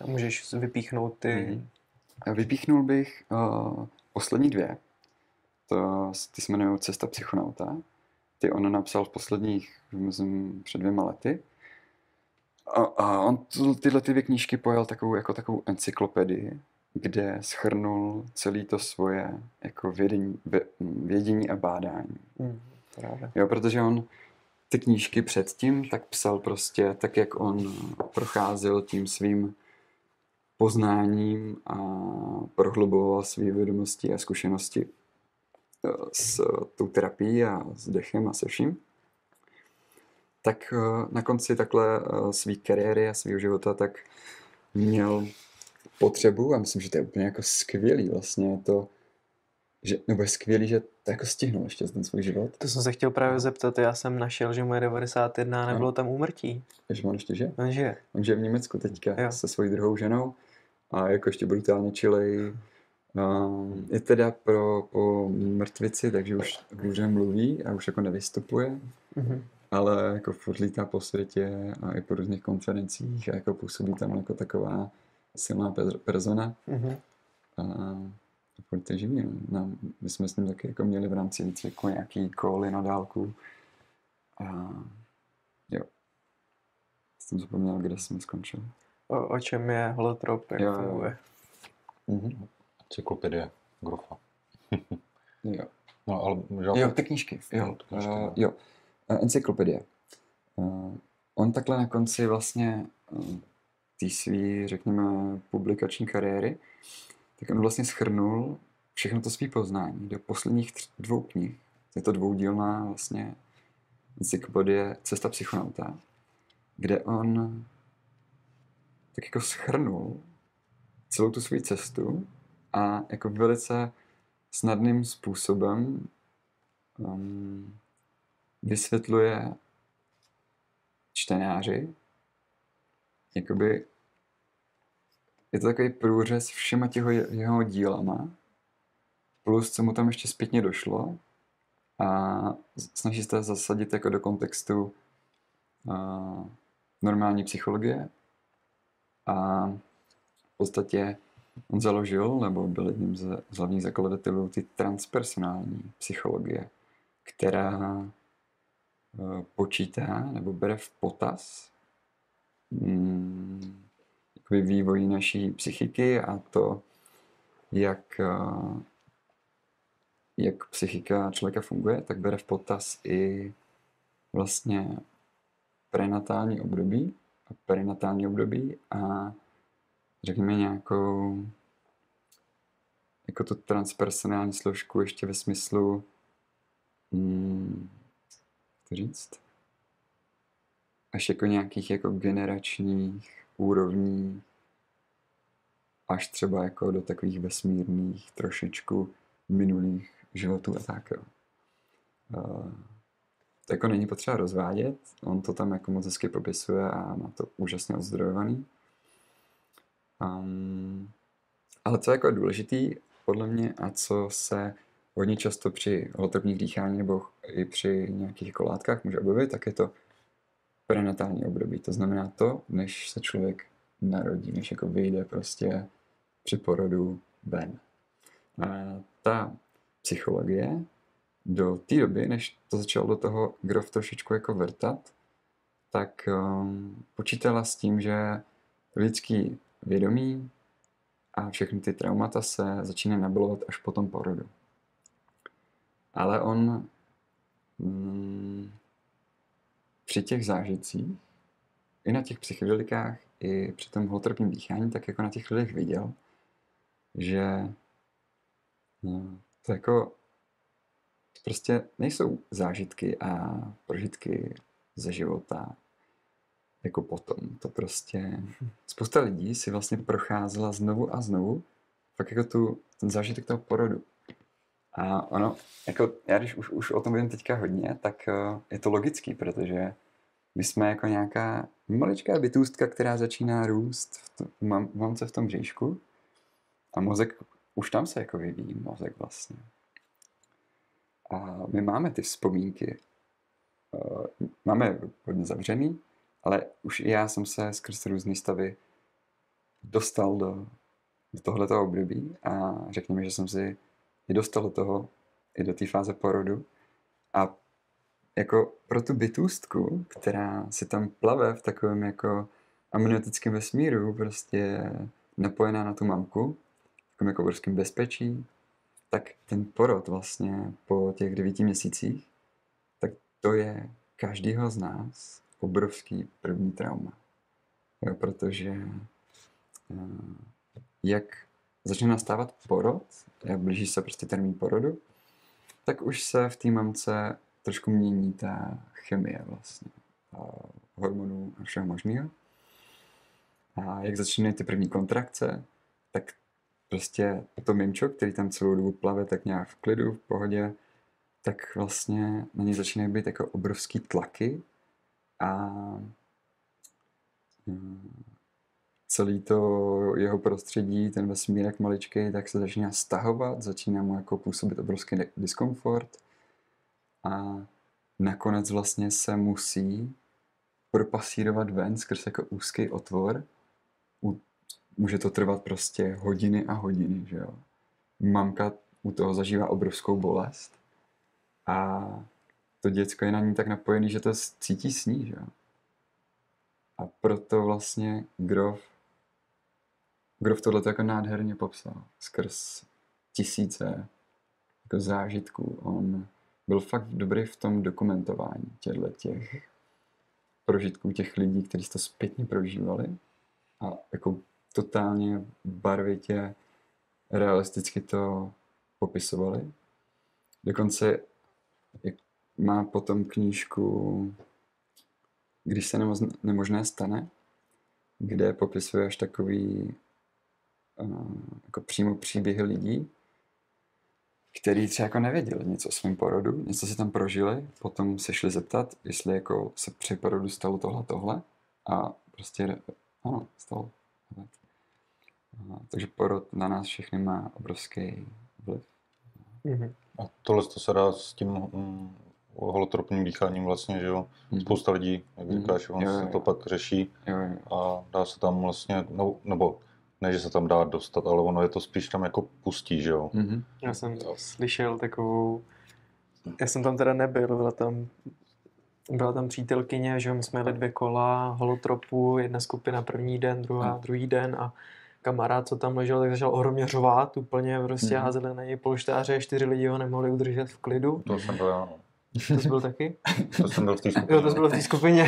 A můžeš vypíchnout ty... Mm-hmm.
Vypíchnul bych uh, poslední dvě. To, ty se jmenují Cesta psychonauta ty on napsal v posledních, myslím, před dvěma lety. A, a on tyhle ty dvě knížky pojal takovou, jako takovou encyklopedii, kde schrnul celé to svoje jako vědění, vědění a bádání.
Mm, právě.
Jo, protože on ty knížky předtím tak psal prostě tak, jak on procházel tím svým poznáním a prohluboval své vědomosti a zkušenosti eh, s tou terapií a s dechem a se vším, tak eh, na konci takhle eh, své kariéry a svého života tak měl potřebu a myslím, že to je úplně jako skvělý vlastně to, že, nebo je skvělý, že to jako stihnul ještě ten svůj život.
To jsem se chtěl právě zeptat, já jsem našel, že moje 91 nebylo tam úmrtí.
Takže on ještě žije?
On žije.
On žije v Německu teďka jo. se svojí druhou ženou a jako ještě brutálně čilej. Um, je teda pro, po mrtvici, takže už hůře mluví a už jako nevystupuje, mm-hmm. ale jako furt lítá po světě a i po různých konferencích a jako působí tam jako taková silná persona. Mm-hmm. A, a furt je živý. No. My jsme s ním taky jako měli v rámci výcviku nějaký koly na dálku. A jo. Jsem zapomněl, kde jsme skončili
o, o čem je holotrop, jak jo, funguje.
Mhm. Cyklopedie Grofa. [LAUGHS]
jo.
No, ale,
že... Jo, ty knížky. Jo, knížky, uh, jo. Uh, encyklopedie. Uh, on takhle na konci vlastně uh, té svý, řekněme, publikační kariéry, tak on vlastně schrnul všechno to svý poznání do posledních tři, dvou knih. Je to dvoudílná vlastně encyklopedie Cesta psychonauta, kde on tak jako schrnul celou tu svou cestu a jako velice snadným způsobem um, vysvětluje čtenáři, jakoby je to takový průřez všema těho jeho dílama, plus co mu tam ještě zpětně došlo a snaží se zasadit jako do kontextu uh, normální psychologie a v podstatě on založil, nebo byl jedním z, z hlavních zakladatelů ty transpersonální psychologie, která uh, počítá nebo bere v potaz um, vývoj naší psychiky a to, jak, uh, jak psychika člověka funguje, tak bere v potaz i vlastně prenatální období, perinatální období a řekněme nějakou jako tu transpersonální složku ještě ve smyslu hmm, to říct až jako nějakých jako generačních úrovní až třeba jako do takových vesmírných trošičku minulých životů a tak jo. Uh, to jako není potřeba rozvádět, on to tam jako moc hezky popisuje a má to úžasně odzdrojovaný. Um, ale co jako je důležitý podle mě a co se hodně často při holotropních dýchání nebo i při nějakých jako látkách může objevit, tak je to prenatální období. To znamená to, než se člověk narodí, než jako vyjde prostě při porodu ven. A ta psychologie do té doby, než to začalo do toho Grof trošičku jako vrtat, tak um, počítala s tím, že lidský vědomí a všechny ty traumata se začínají nabilovat až po tom porodu. Ale on mm, při těch zážitcích, i na těch psychedelikách, i při tom holotropním dýchání, tak jako na těch lidech viděl, že no, to jako prostě nejsou zážitky a prožitky ze života jako potom. To prostě spousta lidí si vlastně procházela znovu a znovu fakt jako tu, ten zážitek toho porodu. A ono, jako já když už, už o tom vím teďka hodně, tak uh, je to logický, protože my jsme jako nějaká maličká bytůstka, která začíná růst v, to, v mamce v tom bříšku a mozek, už tam se jako vyvíjí mozek vlastně. A my máme ty vzpomínky. Eh, máme hodně zavřený, ale už i já jsem se skrz různé stavy dostal do, do tohletoho období a řekněme, že jsem si i dostal do toho, i do té fáze porodu a jako pro tu bytůstku, která si tam plave v takovém jako amniotickém vesmíru, prostě napojená na tu mamku, v takovém jako obrovském bezpečí, tak ten porod vlastně po těch devíti měsících, tak to je každýho z nás obrovský první trauma. Jo, protože uh, jak začne nastávat porod, jak blíží se prostě termín porodu, tak už se v té mamce trošku mění ta chemie vlastně. Hormonů a všeho možného. A jak začínají ty první kontrakce, tak prostě to mimčo, který tam celou dobu plave tak nějak v klidu, v pohodě, tak vlastně na něj začínají být jako obrovský tlaky a mm, celý to jeho prostředí, ten vesmírek maličký, tak se začíná stahovat, začíná mu jako působit obrovský diskomfort a nakonec vlastně se musí propasírovat ven skrz jako úzký otvor. Může to trvat prostě hodiny a hodiny, že jo. Mamka u toho zažívá obrovskou bolest a to děcko je na ní tak napojený, že to cítí s ní, že jo. A proto vlastně Grof, Grof tohle jako nádherně popsal skrz tisíce jako zážitků. On byl fakt dobrý v tom dokumentování těchto těch prožitků těch lidí, kteří to zpětně prožívali a jako totálně barvitě realisticky to popisovali. Dokonce má potom knížku Když se nemožné stane, kde popisuje až takový uh, jako přímo příběhy lidí, který třeba jako nevěděli něco o svém porodu, něco si tam prožili, potom se šli zeptat, jestli jako se při porodu stalo tohle, tohle a prostě ano, stalo. A, takže porod na nás všechny má obrovský vliv.
Mm-hmm. A tohle to se dá s tím mm, holotropním dýcháním vlastně, že jo. Mm-hmm. Spousta lidí, jak mm-hmm. říkáš, on jo, jo, se to pak řeší
jo, jo.
a dá se tam vlastně, no, nebo ne, že se tam dá dostat, ale ono je to spíš tam jako pustí, že jo.
Mm-hmm. Já jsem slyšel takovou, já jsem tam teda nebyl, byla tam, byla tam přítelkyně, že my jsme jeli dvě kola holotropu, jedna skupina první den, druhá mm. druhý den a kamarád, co tam ležel, tak začal ohromně řovat, úplně prostě mm. házeli na něj polštáře, čtyři lidi ho nemohli udržet v klidu.
To jsem byl já, no.
To jsi byl taky?
To jsem byl v té skupině.
Jo, to jsi byl v té skupině.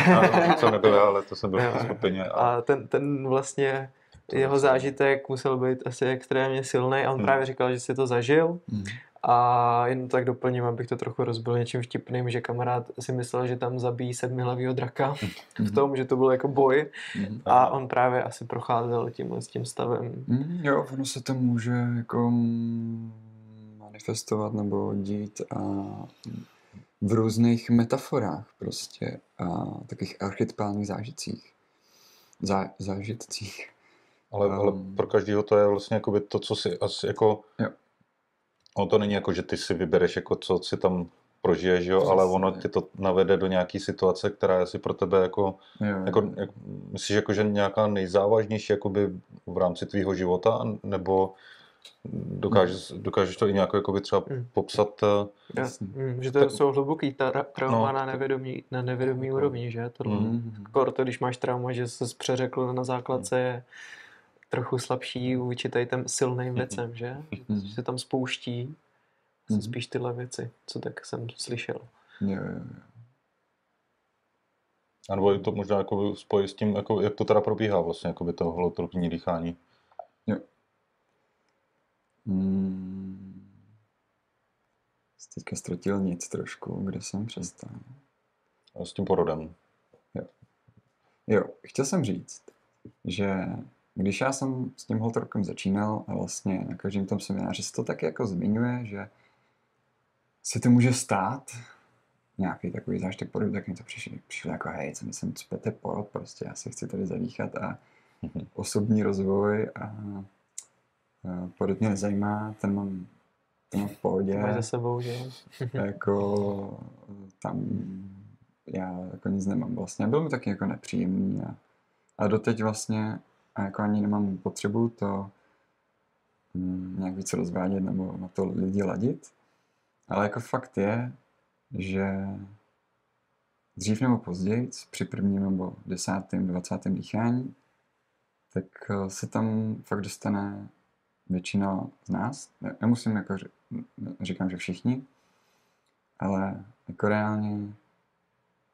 no, to nebyl já, ale to jsem byl v té skupině.
A... a ten, ten vlastně jeho zážitek musel být asi extrémně silný a on hmm. právě říkal, že si to zažil. Hmm. A jen tak doplním, abych to trochu rozbil něčím vtipným, že kamarád si myslel, že tam zabíjí sedmihlavýho draka v hmm. tom, že to byl jako boj mm. a on právě asi procházel tím s tím stavem.
Mm, jo, ono se to může jako manifestovat nebo dít a v různých metaforách prostě a takových archetypálních zážitcích. Zá, zážitcích.
Ale, um, ale pro každého to je vlastně jako to, co si asi jako... Jo. Ono to není jako, že ty si vybereš, jako co si tam prožiješ, jo, ale ono ti to navede do nějaké situace, která je asi pro tebe jako, jo, jo. jako, jak, myslíš, jako, že nějaká nejzávažnější jakoby v rámci tvýho života, nebo dokážeš, dokážeš to i nějak jakoby třeba hmm. popsat?
Eh, ja, hmm, že to tak, jsou hluboký ta, trauma no, na nevědomí, na nevědomí jako, úrovni, že? Tohle, hmm. to, když máš trauma, že se přeřekl na základce, je trochu slabší vůči tady těm silným věcem, že? Že se tam spouští mm-hmm. spíš tyhle věci, co tak jsem slyšel.
Jo, jo, jo.
A nebo to možná jako spojí s tím, jako, jak to teda probíhá vlastně, jako by to holotropní dýchání.
Jo. Hmm. Teďka ztratil nic trošku, kde jsem přestal.
A s tím porodem.
Jo. Jo, chtěl jsem říct, že když já jsem s tím holtrokem začínal a vlastně na každém tom semináři se to tak jako zmiňuje, že se to může stát, nějaký takový zážitek porodu, tak mi to přišlo, přišlo jako hej, co myslím, cpete porod, prostě já se chci tady zadýchat a mhm. osobní rozvoj a, a porod mě nezajímá, ten mám, ten mám v pohodě.
Máš za sebou, že
jako tam já jako nic nemám vlastně. Byl mi taky jako nepříjemný a, a doteď vlastně a jako ani nemám potřebu to mm, nějak víc rozvádět nebo na to lidi ladit. Ale jako fakt je, že dřív nebo později, při prvním nebo desátém, dvacátém dýchání, tak eh, se tam fakt dostane většina z nás. Nemusím jako říkám, že všichni, ale jako reálně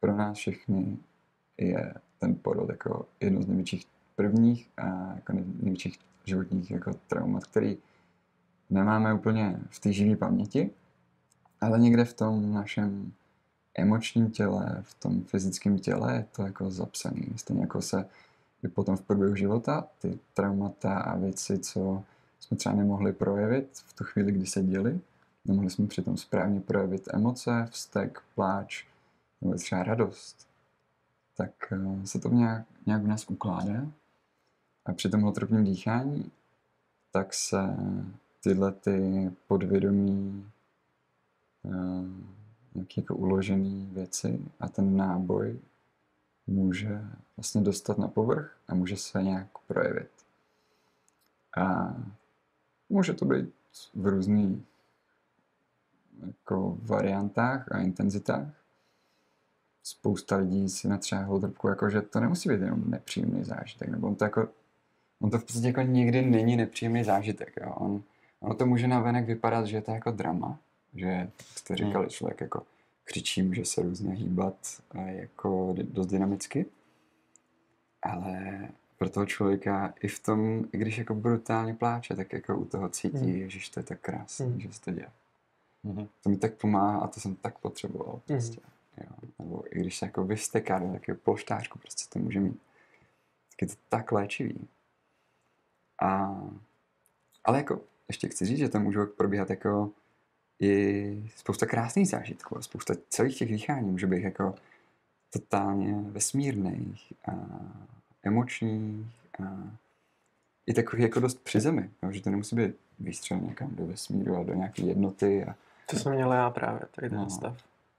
pro nás všechny je ten porod jako jedno z největších prvních a jako největších životních jako traumat, který nemáme úplně v té živé paměti, ale někde v tom našem emočním těle, v tom fyzickém těle je to jako zapsané. Stejně jako se i potom v průběhu života ty traumata a věci, co jsme třeba nemohli projevit v tu chvíli, kdy se děli, nemohli jsme přitom správně projevit emoce, vztek, pláč nebo třeba radost, tak eh, se to nějak, nějak v nás ukládá. A při tom hotropním dýchání tak se tyhle ty podvědomí uh, nějaké jako uložené věci a ten náboj může vlastně dostat na povrch a může se nějak projevit. A může to být v různých jako variantách a intenzitách. Spousta lidí si natřeba holtrbku, jako že to nemusí být jenom nepříjemný zážitek, nebo on to jako on to v podstatě jako nikdy není nepříjemný zážitek. Jo. On, ono to může navenek vypadat, že je to jako drama, že jste říkali, hmm. člověk jako křičí, může se různě hýbat a jako dost dynamicky, ale pro toho člověka i v tom, i když jako brutálně pláče, tak jako u toho cítí, hmm. že to je tak krásné, hmm. že se to děje. Hmm. To mi tak pomáhá a to jsem tak potřeboval hmm. prostě. Hmm. Jo. Nebo i když se jako vysteká do takového polštářku, prostě to může mít. Tak je to tak léčivý. A, ale jako ještě chci říct, že to může probíhat jako i spousta krásných zážitků a spousta celých těch dýchání může být jako totálně vesmírných a emočních a i takových jako dost při zemi, jo, že to nemusí být výstřel někam do vesmíru a do nějaké jednoty. A,
to jsem měl já právě, tady ten no. stav.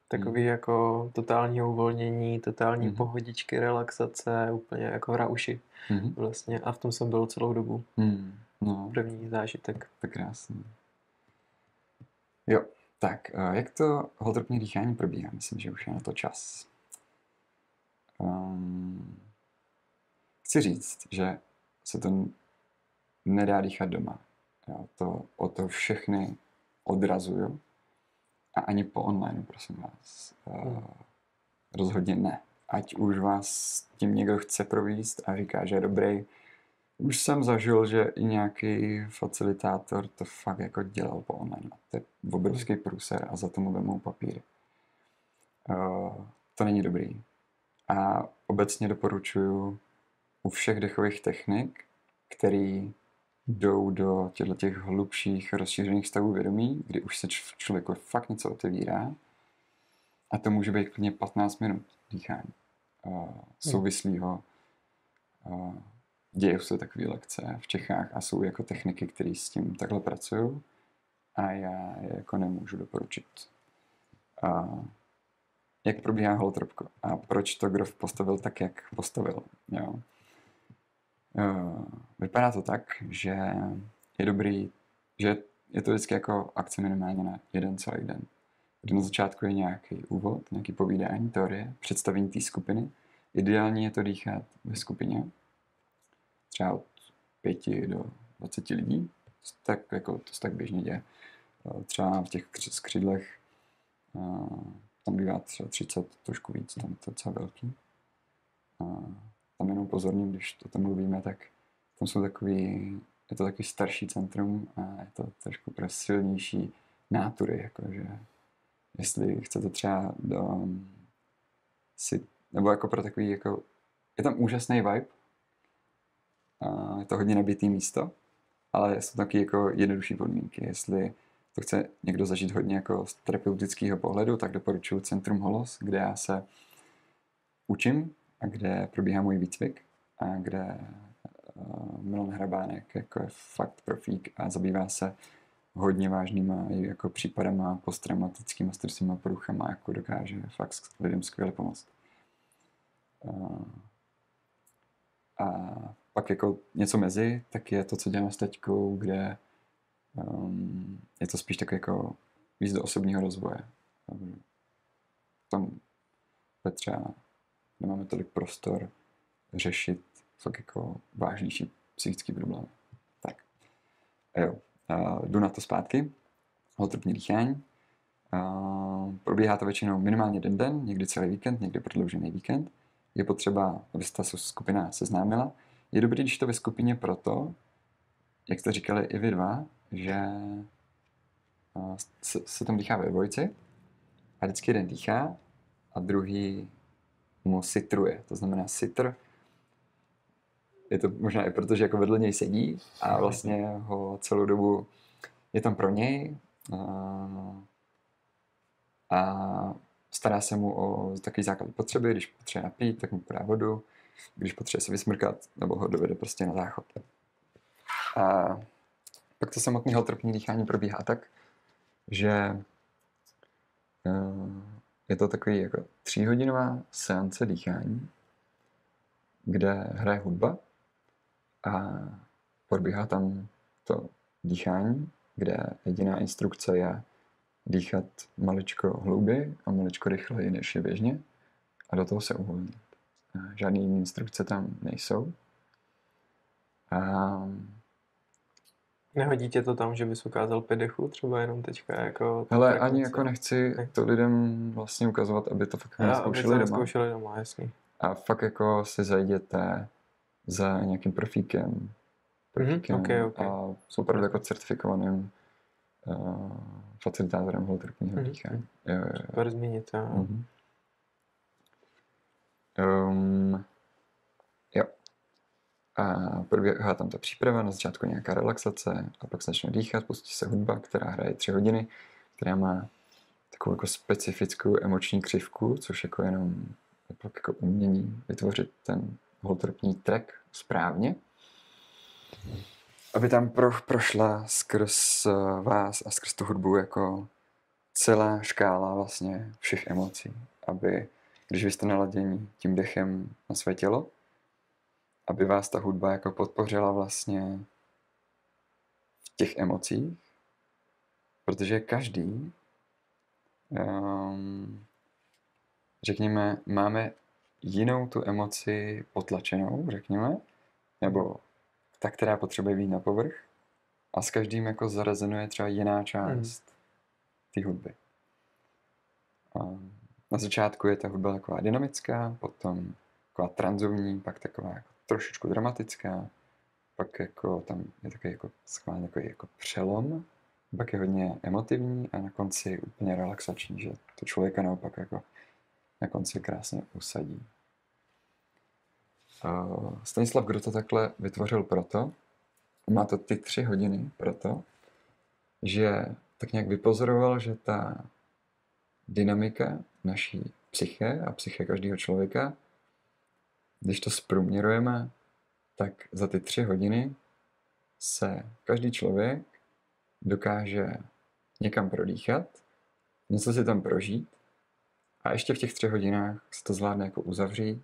Takový hmm. jako totální uvolnění, totální hmm. pohodičky, relaxace, úplně jako hra uši hmm. vlastně. A v tom jsem byl celou dobu. Hmm. No. První zážitek.
Tak krásný. Jo, tak jak to holtropní dýchání probíhá? Myslím, že už je na to čas. Um, chci říct, že se to nedá dýchat doma. Jo, to, o to všechny odrazuju. A ani po online, prosím vás. Uh, rozhodně ne. Ať už vás tím někdo chce províst a říká, že je dobrý, už jsem zažil, že i nějaký facilitátor to fakt jako dělal po online. To je obrovský průser a za tomu vemou papíry. Uh, to není dobrý. A obecně doporučuji u všech dechových technik, které jdou do těchto těch hlubších rozšířených stavů vědomí, kdy už se člověku fakt něco otevírá. A to může být klidně 15 minut dýchání uh, souvislého uh, dějí se takové lekce v Čechách a jsou jako techniky, které s tím takhle pracují a já je jako nemůžu doporučit. A jak probíhá holotropko a proč to Grof postavil tak, jak postavil. Jo. Vypadá to tak, že je dobrý, že je to vždycky jako akce minimálně na jeden celý den. Kdy na začátku je nějaký úvod, nějaký povídání, teorie, představení té skupiny. Ideální je to dýchat ve skupině, třeba od 5 do 20 lidí. Tak jako to se tak běžně děje. Eh, třeba v těch skřidlech eh, tam bývá třeba 30, trošku víc, tam je to docela velký. A tam jenom pozorním, když to tam mluvíme, tak tam jsou takový, je to takový starší centrum a je to trošku pro silnější nátury, jakože jestli chcete třeba do si, nebo jako pro takový, jako, je tam úžasný vibe, je to hodně nabitý místo, ale jsou taky jako jednodušší podmínky. Jestli to chce někdo zažít hodně jako z terapeutického pohledu, tak doporučuji Centrum Holos, kde já se učím a kde probíhá můj výcvik a kde uh, Milan Hrabánek jako je fakt profík a zabývá se hodně vážnýma jako případama posttraumatickými stresovými poruchama, jako dokáže fakt lidem skvěle pomoct. Uh, a pak jako něco mezi, tak je to, co děláme s teďkou, kde um, je to spíš tak jako víc do osobního rozvoje. Tam kde třeba nemáme tolik prostor řešit fakt jako vážnější psychický problém. Tak. A jo, a jdu na to zpátky. Holtrpní dýchání. A probíhá to většinou minimálně jeden den, někdy celý víkend, někdy prodloužený víkend. Je potřeba, aby se ta skupina seznámila. Je dobrý, když to ve skupině proto, jak jste říkali i vy dva, že se, se tam dýchá ve dvojici a vždycky jeden dýchá a druhý mu sitruje. To znamená sitr je to možná i proto, že jako vedle něj sedí a vlastně ho celou dobu je tam pro něj a, a stará se mu o takový základní potřeby, když potřebuje napít, tak mu podá vodu, když potřebuje se vysmrkat, nebo ho dovede prostě na záchod. A pak to samotné holtropní dýchání probíhá tak, že eh, je to takový jako tříhodinová seance dýchání, kde hraje hudba a probíhá tam to dýchání, kde jediná instrukce je dýchat maličko hlouběji a maličko rychleji než je běžně a do toho se uvolnit. Žádné instrukce tam nejsou. A
Nehodí tě to tam, že bys ukázal pět dechů třeba jenom teďka jako...
Ale ani jako nechci to lidem vlastně ukazovat, aby to fakt
nezkoušeli doma. Zkoušeli doma, jasný.
A fakt jako si zajděte za nějakým profíkem, mhm,
profíkem mm-hmm, okay, okay.
a jsou opravdu jako certifikovaným uh, facilitátorem holoterapního mm-hmm. dýchání.
Jo, jo, jo. Super zmínit, jo. Mm-hmm.
Um. A probíhá tam ta příprava, na začátku nějaká relaxace a pak se začne dýchat, pustí se hudba, která hraje tři hodiny, která má takovou jako specifickou emoční křivku, což jako jenom jako umění vytvořit ten holtrpní track správně, aby tam pro, prošla skrz vás a skrz tu hudbu jako celá škála vlastně všech emocí, aby když vy jste naladěni tím dechem na své tělo, aby vás ta hudba jako podpořila vlastně v těch emocích, protože každý, um, řekněme, máme jinou tu emoci potlačenou, řekněme, nebo ta, která potřebuje být na povrch a s každým jako zarezenuje třeba jiná část mm. té hudby. A na začátku je ta hudba taková dynamická, potom taková transovní, pak taková jako trošičku dramatická, pak jako tam je takový jako, schválně takový jako přelom, pak je hodně emotivní a na konci úplně relaxační, že to člověka naopak jako na konci krásně usadí. Stanislav Groto takhle vytvořil proto, má to ty tři hodiny proto, že tak nějak vypozoroval, že ta dynamika naší psyche a psyche každého člověka, když to zprůměrujeme, tak za ty tři hodiny se každý člověk dokáže někam prodýchat, něco si tam prožít a ještě v těch třech hodinách se to zvládne jako uzavřít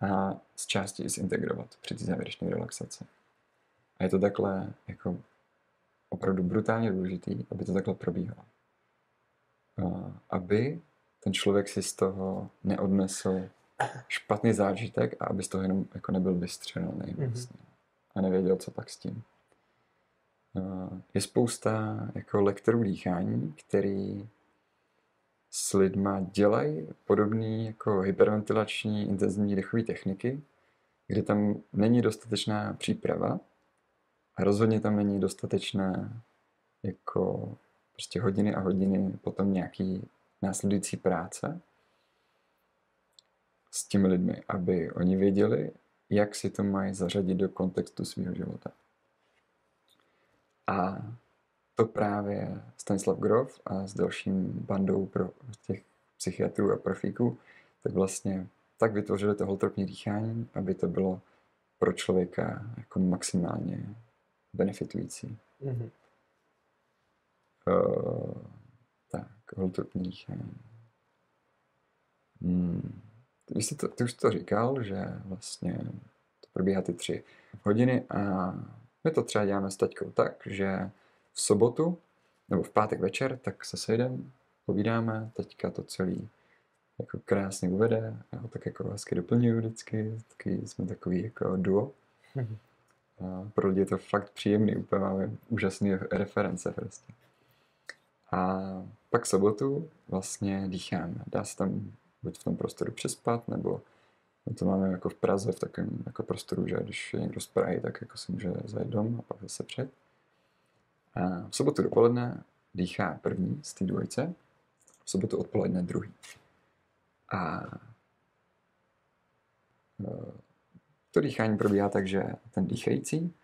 a z části i zintegrovat při té závěrečné relaxaci. A je to takhle jako opravdu brutálně důležitý, aby to takhle probíhalo. Aby ten člověk si z toho neodnesl špatný zážitek a aby z toho jenom jako nebyl vystřelený mm-hmm. vlastně. A nevěděl, co pak s tím. Je spousta jako lektorů dýchání, který s lidma dělají podobné jako hyperventilační intenzivní dechové techniky, kde tam není dostatečná příprava a rozhodně tam není dostatečná jako prostě hodiny a hodiny potom nějaký následující práce s těmi lidmi, aby oni věděli, jak si to mají zařadit do kontextu svého života. A to právě Stanislav Grof a s dalším bandou pro těch psychiatrů a profíků, tak vlastně tak vytvořili to holtropní dýchání, aby to bylo pro člověka jako maximálně benefitující. Mm-hmm. Uh, tak, holtropní dýchání. Hmm. Ty, jsi to, ty už to říkal, že vlastně to probíhá ty tři hodiny a my to třeba děláme s taťkou tak, že v sobotu nebo v pátek večer, tak se sejdeme, povídáme, teďka to celý jako krásně uvede, já ho tak jako hezky doplňuju vždycky, taky jsme takový jako duo.
Mhm.
A pro lidi je to fakt příjemný, úplně máme úžasné reference prostě. A pak sobotu vlastně dýcháme. Dá se tam buď v tom prostoru přespat, nebo my to máme jako v Praze v takovém jako prostoru, že když je někdo z Prahy, tak jako si může zajít dom a pak zase před. A v sobotu dopoledne dýchá první z té dvojice, v sobotu odpoledne druhý. A e, to dýchání probíhá tak, že ten dýchající,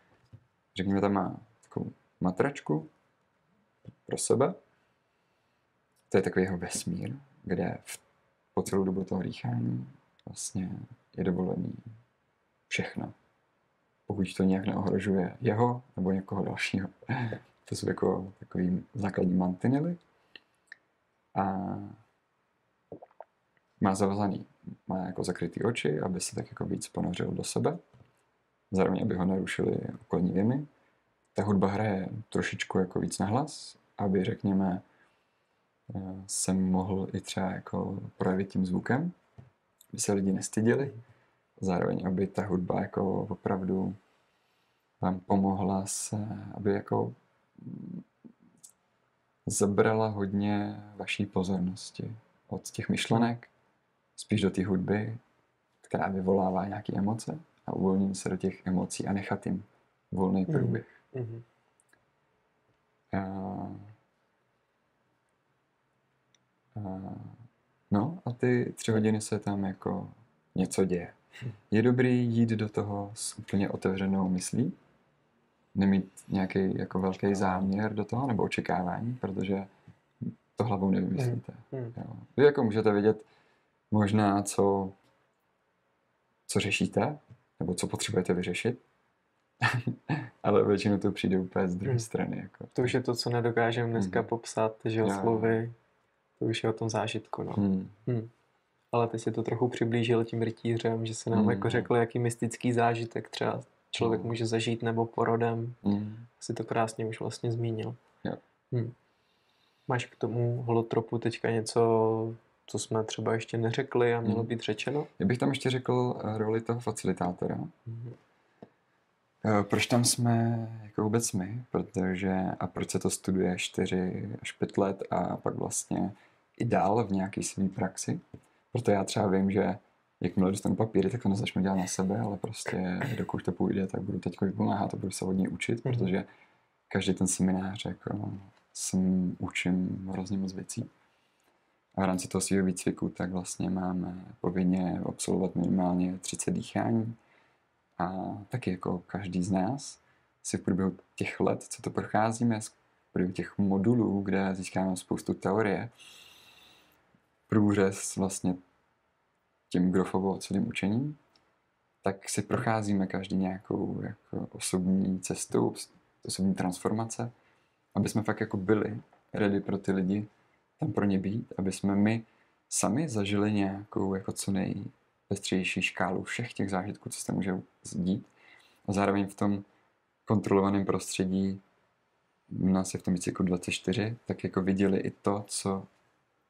řekněme, tam má takovou matračku pro sebe. To je takový jeho vesmír, kde v, po celou dobu toho dýchání vlastně je dovolený všechno. Pokud to nějak neohrožuje jeho nebo někoho dalšího. [LAUGHS] To jsou jako takový základní mantinely. A má zavazaný, má jako zakrytý oči, aby se tak jako víc ponořil do sebe. Zároveň, aby ho nerušili okolní věmy. Ta hudba hraje trošičku jako víc nahlas, aby, řekněme, se mohl i třeba jako projevit tím zvukem, aby se lidi nestyděli. Zároveň, aby ta hudba jako opravdu vám pomohla se, aby jako zabrala hodně vaší pozornosti od těch myšlenek spíš do té hudby, která vyvolává nějaké emoce a uvolnit se do těch emocí a nechat jim volný průběh. Mm-hmm. A, no a ty tři hodiny se tam jako něco děje. Je dobrý jít do toho s úplně otevřenou myslí, nemít nějaký jako velký záměr do toho nebo očekávání, protože to hlavou nevymyslíte. Mm. Jo. Vy jako můžete vidět možná, co, co řešíte, nebo co potřebujete vyřešit, [LAUGHS] ale většinou to přijde úplně z druhé mm. strany. Jako.
To už je to, co nedokážeme dneska mm. popsat, že jo, slovy. To už je o tom zážitku, no. Mm. Mm. Ale teď si to trochu přiblížil tím rytířem, že se nám mm. jako řekl, jaký mystický zážitek třeba člověk mm. může zažít nebo porodem. Mm. Si to krásně už vlastně zmínil.
Jo.
Mm. Máš k tomu holotropu teďka něco, co jsme třeba ještě neřekli a mělo mm. být řečeno?
Já bych tam ještě řekl eh, roli toho facilitátora. Mm. Proč tam jsme jako vůbec my? Protože, a proč se to studuje 4 až 5 let a pak vlastně i dál v nějaké své praxi? Proto já třeba vím, že jakmile dostanu papíry, tak to nezačnu dělat na sebe, ale prostě dokud to půjde, tak budu teď vypomáhat a budu se hodně učit, mm-hmm. protože každý ten seminář jako jsem učím hrozně moc věcí. A v rámci toho svého výcviku tak vlastně máme povinně absolvovat minimálně 30 dýchání. A taky jako každý z nás si v průběhu těch let, co to procházíme, v průběhu těch modulů, kde získáme spoustu teorie, průřez vlastně tím grofovo celým učením, tak si procházíme každý nějakou jako osobní cestu, osobní transformace, aby jsme fakt jako byli ready pro ty lidi, tam pro ně být, aby jsme my sami zažili nějakou jako co nejpestřejší škálu všech těch zážitků, co se může dít a zároveň v tom kontrolovaném prostředí nás je v tom víc jako 24, tak jako viděli i to, co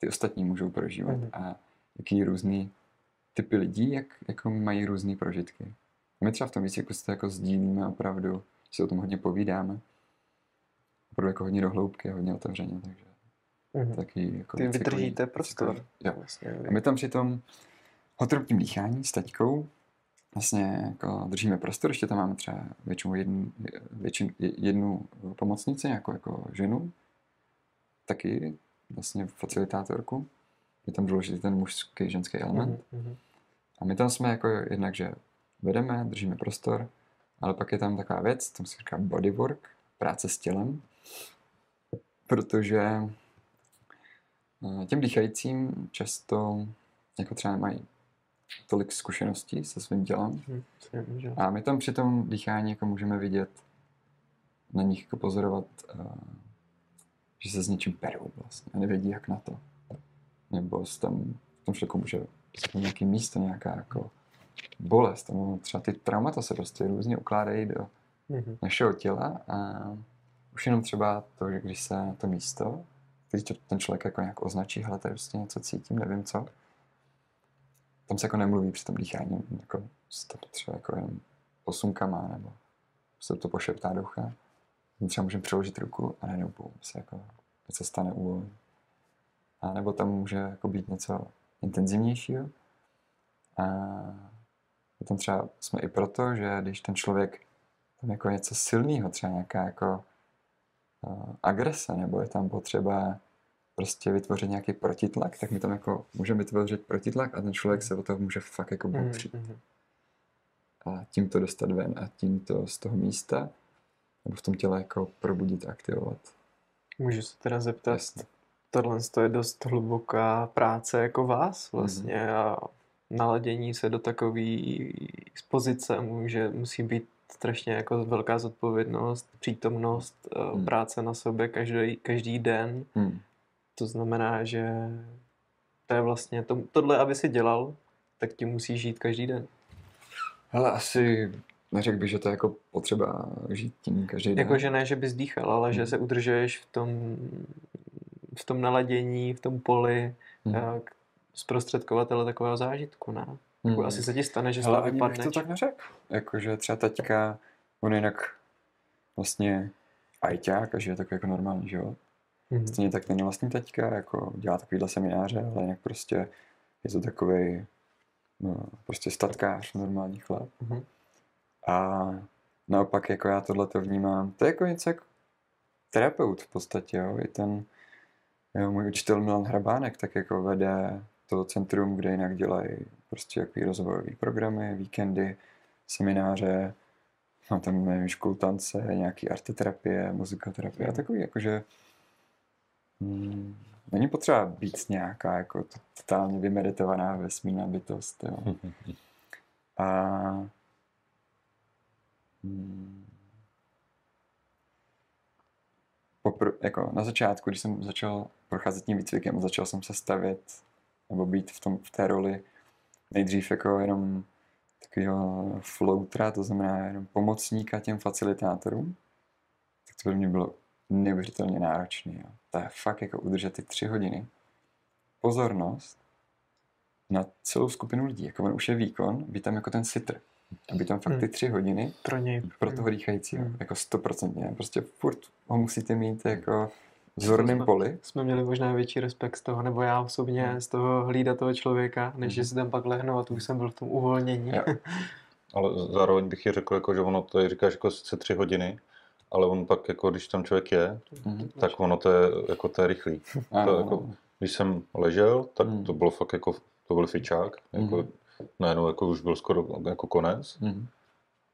ty ostatní můžou prožívat mm. a jaký různý typy lidí, jak jako mají různé prožitky. My třeba v tom výcviku si to jako sdílíme opravdu, si o tom hodně povídáme. Opravdu jako hodně dohloubky, hodně otevřeně, takže mm-hmm. taky jako
Ty vydržíte prostor.
Jo. Vlastně, a my tam při tom hotropním dýchání s taťkou vlastně jako držíme prostor, ještě tam máme třeba většinou jednu, většin, jednu pomocnici, jako, jako ženu, taky vlastně facilitátorku. Je tam důležitý ten mužský, ženský element. Mm-hmm. A my tam jsme jako jednak, že vedeme, držíme prostor, ale pak je tam taková věc, tam se říká bodywork, práce s tělem, protože eh, těm dýchajícím často jako třeba mají tolik zkušeností se svým tělem. Hmm, a my tam při tom dýchání jako můžeme vidět na nich jako pozorovat, uh, že se s něčím perou vlastně a nevědí, jak na to. Nebo tam v tom člověku může nějaký místo, nějaká jako bolest. Nebo třeba ty traumata se prostě různě ukládají do mm-hmm. našeho těla a už jenom třeba to, že když se to místo, když ten člověk jako nějak označí, hele, tady prostě něco cítím, nevím co, tam se jako nemluví při tom dýchání, jako se to třeba jako jenom posunkama, nebo se to pošeptá do ucha. Třeba můžeme přeložit ruku a najednou se jako něco stane uvolní. A nebo tam může jako být něco intenzivnějšího. A potom třeba jsme i proto, že když ten člověk tam jako něco silného, třeba nějaká jako uh, agrese, nebo je tam potřeba prostě vytvořit nějaký protitlak, tak my tam jako můžeme vytvořit protitlak a ten člověk se o toho může fakt jako popřít. Mm-hmm. A tím to dostat ven a tím to z toho místa nebo v tom těle jako probudit, aktivovat.
Můžu se teda zeptat, Jasně. tohle je dost hluboká práce jako vás vlastně mm-hmm. a naladění se do takové pozice může, musí být strašně jako velká zodpovědnost, přítomnost, mm. práce na sobě každý, každý den. Mm. To znamená, že to je vlastně, to, tohle, aby si dělal, tak ti musí žít každý den.
Hele, asi neřekl bych, že to je jako potřeba žít tím každý den.
Jako, že ne, že bys dýchal, ale hmm. že se udržuješ v tom, v tom naladění, v tom poli hmm. jak zprostředkovatele takového zážitku, ne? Hmm. Jako, asi se ti stane, že z toho vypadneš.
to tak neřekl. Jakože třeba teďka, on jinak vlastně ajťák a žije takový jako normální život. Mm-hmm. Stejně tak není vlastní teďka, jako dělá takovýhle semináře, ale jinak prostě je to takový no, prostě statkář, normální chlap. Mm-hmm. A naopak jako já tohle to vnímám, to je jako něco jako terapeut v podstatě, jo. I ten jo, můj učitel Milan Hrabánek tak jako vede to centrum, kde jinak dělají prostě jaký rozvojové programy, víkendy, semináře, no tam nevím, školu tance, nějaký arteterapie, muzikoterapie a takový jakože Hmm, není potřeba být nějaká jako totálně vymeditovaná vesmírná bytost. Jo. [LAUGHS] A popr- jako na začátku, když jsem začal procházet tím výcvikem, začal jsem se stavět nebo být v, tom, v té roli nejdřív jako jenom takového floutera, to znamená jenom pomocníka těm facilitátorům, tak to pro mě bylo neuvěřitelně náročný. Jo. To je fakt jako udržet ty tři hodiny. Pozornost na celou skupinu lidí. Jako on už je výkon, být tam jako ten sitr. Aby tam fakt ty hmm. tři hodiny
pro, něj.
pro toho dýchajícího. Hmm. Jako stoprocentně. Prostě furt ho musíte mít jako v zorném poli.
Jsme měli možná větší respekt z toho, nebo já osobně hmm. z toho hlídat toho člověka, než že si tam pak lehnu a tu už jsem byl v tom uvolnění. [LAUGHS]
Ale zároveň bych je řekl, jako, že ono to je, říkáš jako sice tři hodiny, ale on pak, jako když tam člověk je, mm-hmm. tak ono to je, jako to je rychlý. to, jako, když jsem ležel, tak mm. to bylo fakt jako, to byl fičák, jako, mm. Najednou jako už byl skoro jako konec. Mm.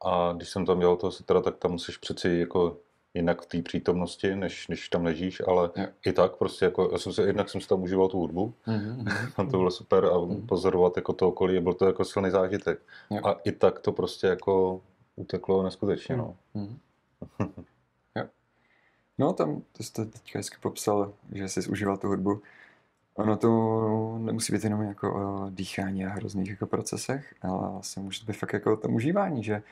A když jsem tam dělal toho sitra, tak tam musíš přeci jako jinak v té přítomnosti, než, než tam ležíš, ale yeah. i tak prostě jako, já jsem se, jednak jsem si tam užíval tu hudbu, [LAUGHS] mm-hmm. to bylo super a mm-hmm. pozorovat jako to okolí, byl to jako silný zážitek. Yeah. A i tak to prostě jako uteklo neskutečně, no. Mm-hmm. [LAUGHS]
jo. No tam, to jste teďka hezky popsal, že jsi užíval tu hudbu. Ono to nemusí být jenom jako o dýchání a hrozných jako procesech, ale vlastně může být fakt jako o tom užívání, že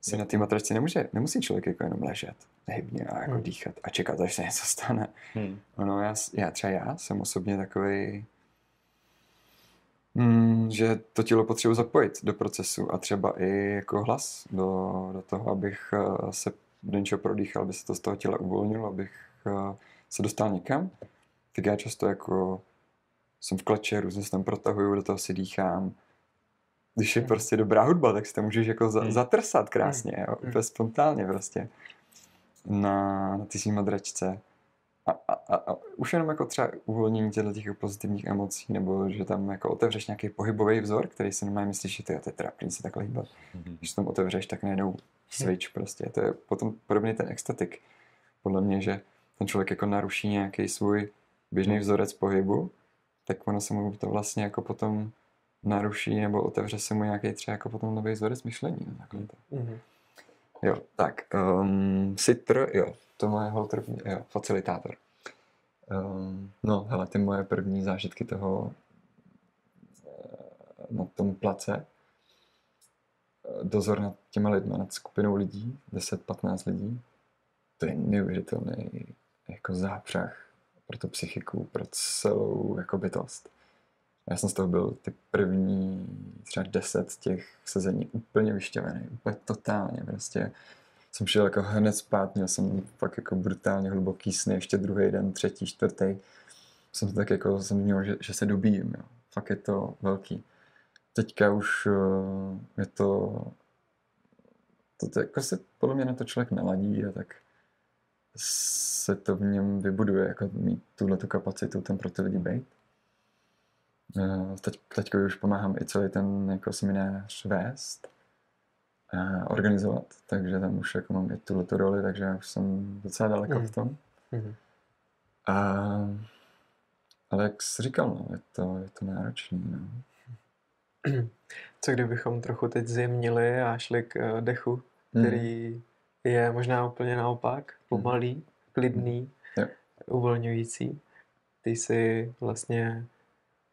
si na té matraci nemůže, nemusí člověk jako jenom ležet nehybně a jako hmm. dýchat a čekat, až se něco stane. Hmm. Ono, já, já, třeba já jsem osobně takový, mm, že to tělo potřebuji zapojit do procesu a třeba i jako hlas do, do toho, abych eh, se do něčeho prodýchal, aby se to z toho těla uvolnilo, abych uh, se dostal někam, tak já často jako jsem v kleče, různě se tam protahuju, do toho si dýchám. Když je hmm. prostě dobrá hudba, tak si to můžeš jako za, hmm. zatrsat krásně, jo, hmm. úplně spontánně prostě na, na ty madračce. A, a, a, a už jenom jako třeba uvolnění těchto těch pozitivních emocí, nebo že tam jako otevřeš nějaký pohybový vzor, který si normálně myslíš, že to je, trapný se takhle hýbat. Mm-hmm. Když tam otevřeš, tak najednou switch prostě. To je potom podobně ten extatik. Podle mě, že ten člověk jako naruší nějaký svůj běžný vzorec pohybu, tak ono se mu to vlastně jako potom naruší nebo otevře se mu nějaký třeba jako potom nový vzorec myšlení. No, takhle to. Mm-hmm. Jo, tak, um, Sitr, jo, to moje první, jo, facilitátor. Um, no, hele, ty moje první zážitky toho eh, na tom place, dozor nad těma lidmi, nad skupinou lidí, 10-15 lidí, to je neuvěřitelný jako zápřah pro tu psychiku, pro celou jako bytost. Já jsem z toho byl ty první třeba deset těch sezení úplně vyšťavený, úplně totálně prostě. Jsem šel jako hned spát, měl jsem fakt jako brutálně hluboký sny, ještě druhý den, třetí, čtvrtý. Jsem tak jako, jsem měl, že, že se dobíjím, jo. Fakt je to velký. Teďka už uh, je to, to, to jako se podle mě na to člověk naladí a tak se to v něm vybuduje, jako mít tuhle tu kapacitu ten pro ty lidi být. Eh, teď, teď už pomáhám i celý ten jako seminář vést a organizovat, takže tam už jako mám i tuhle tu roli, takže já už jsem docela daleko mm. v tom. Mm. A, ale jak jsi říkal, no, je to, je to náročné. No.
Co kdybychom trochu teď zjemnili a šli k eh, dechu, který mm. Je možná úplně naopak, pomalý, klidný, mm. uvolňující. Ty jsi vlastně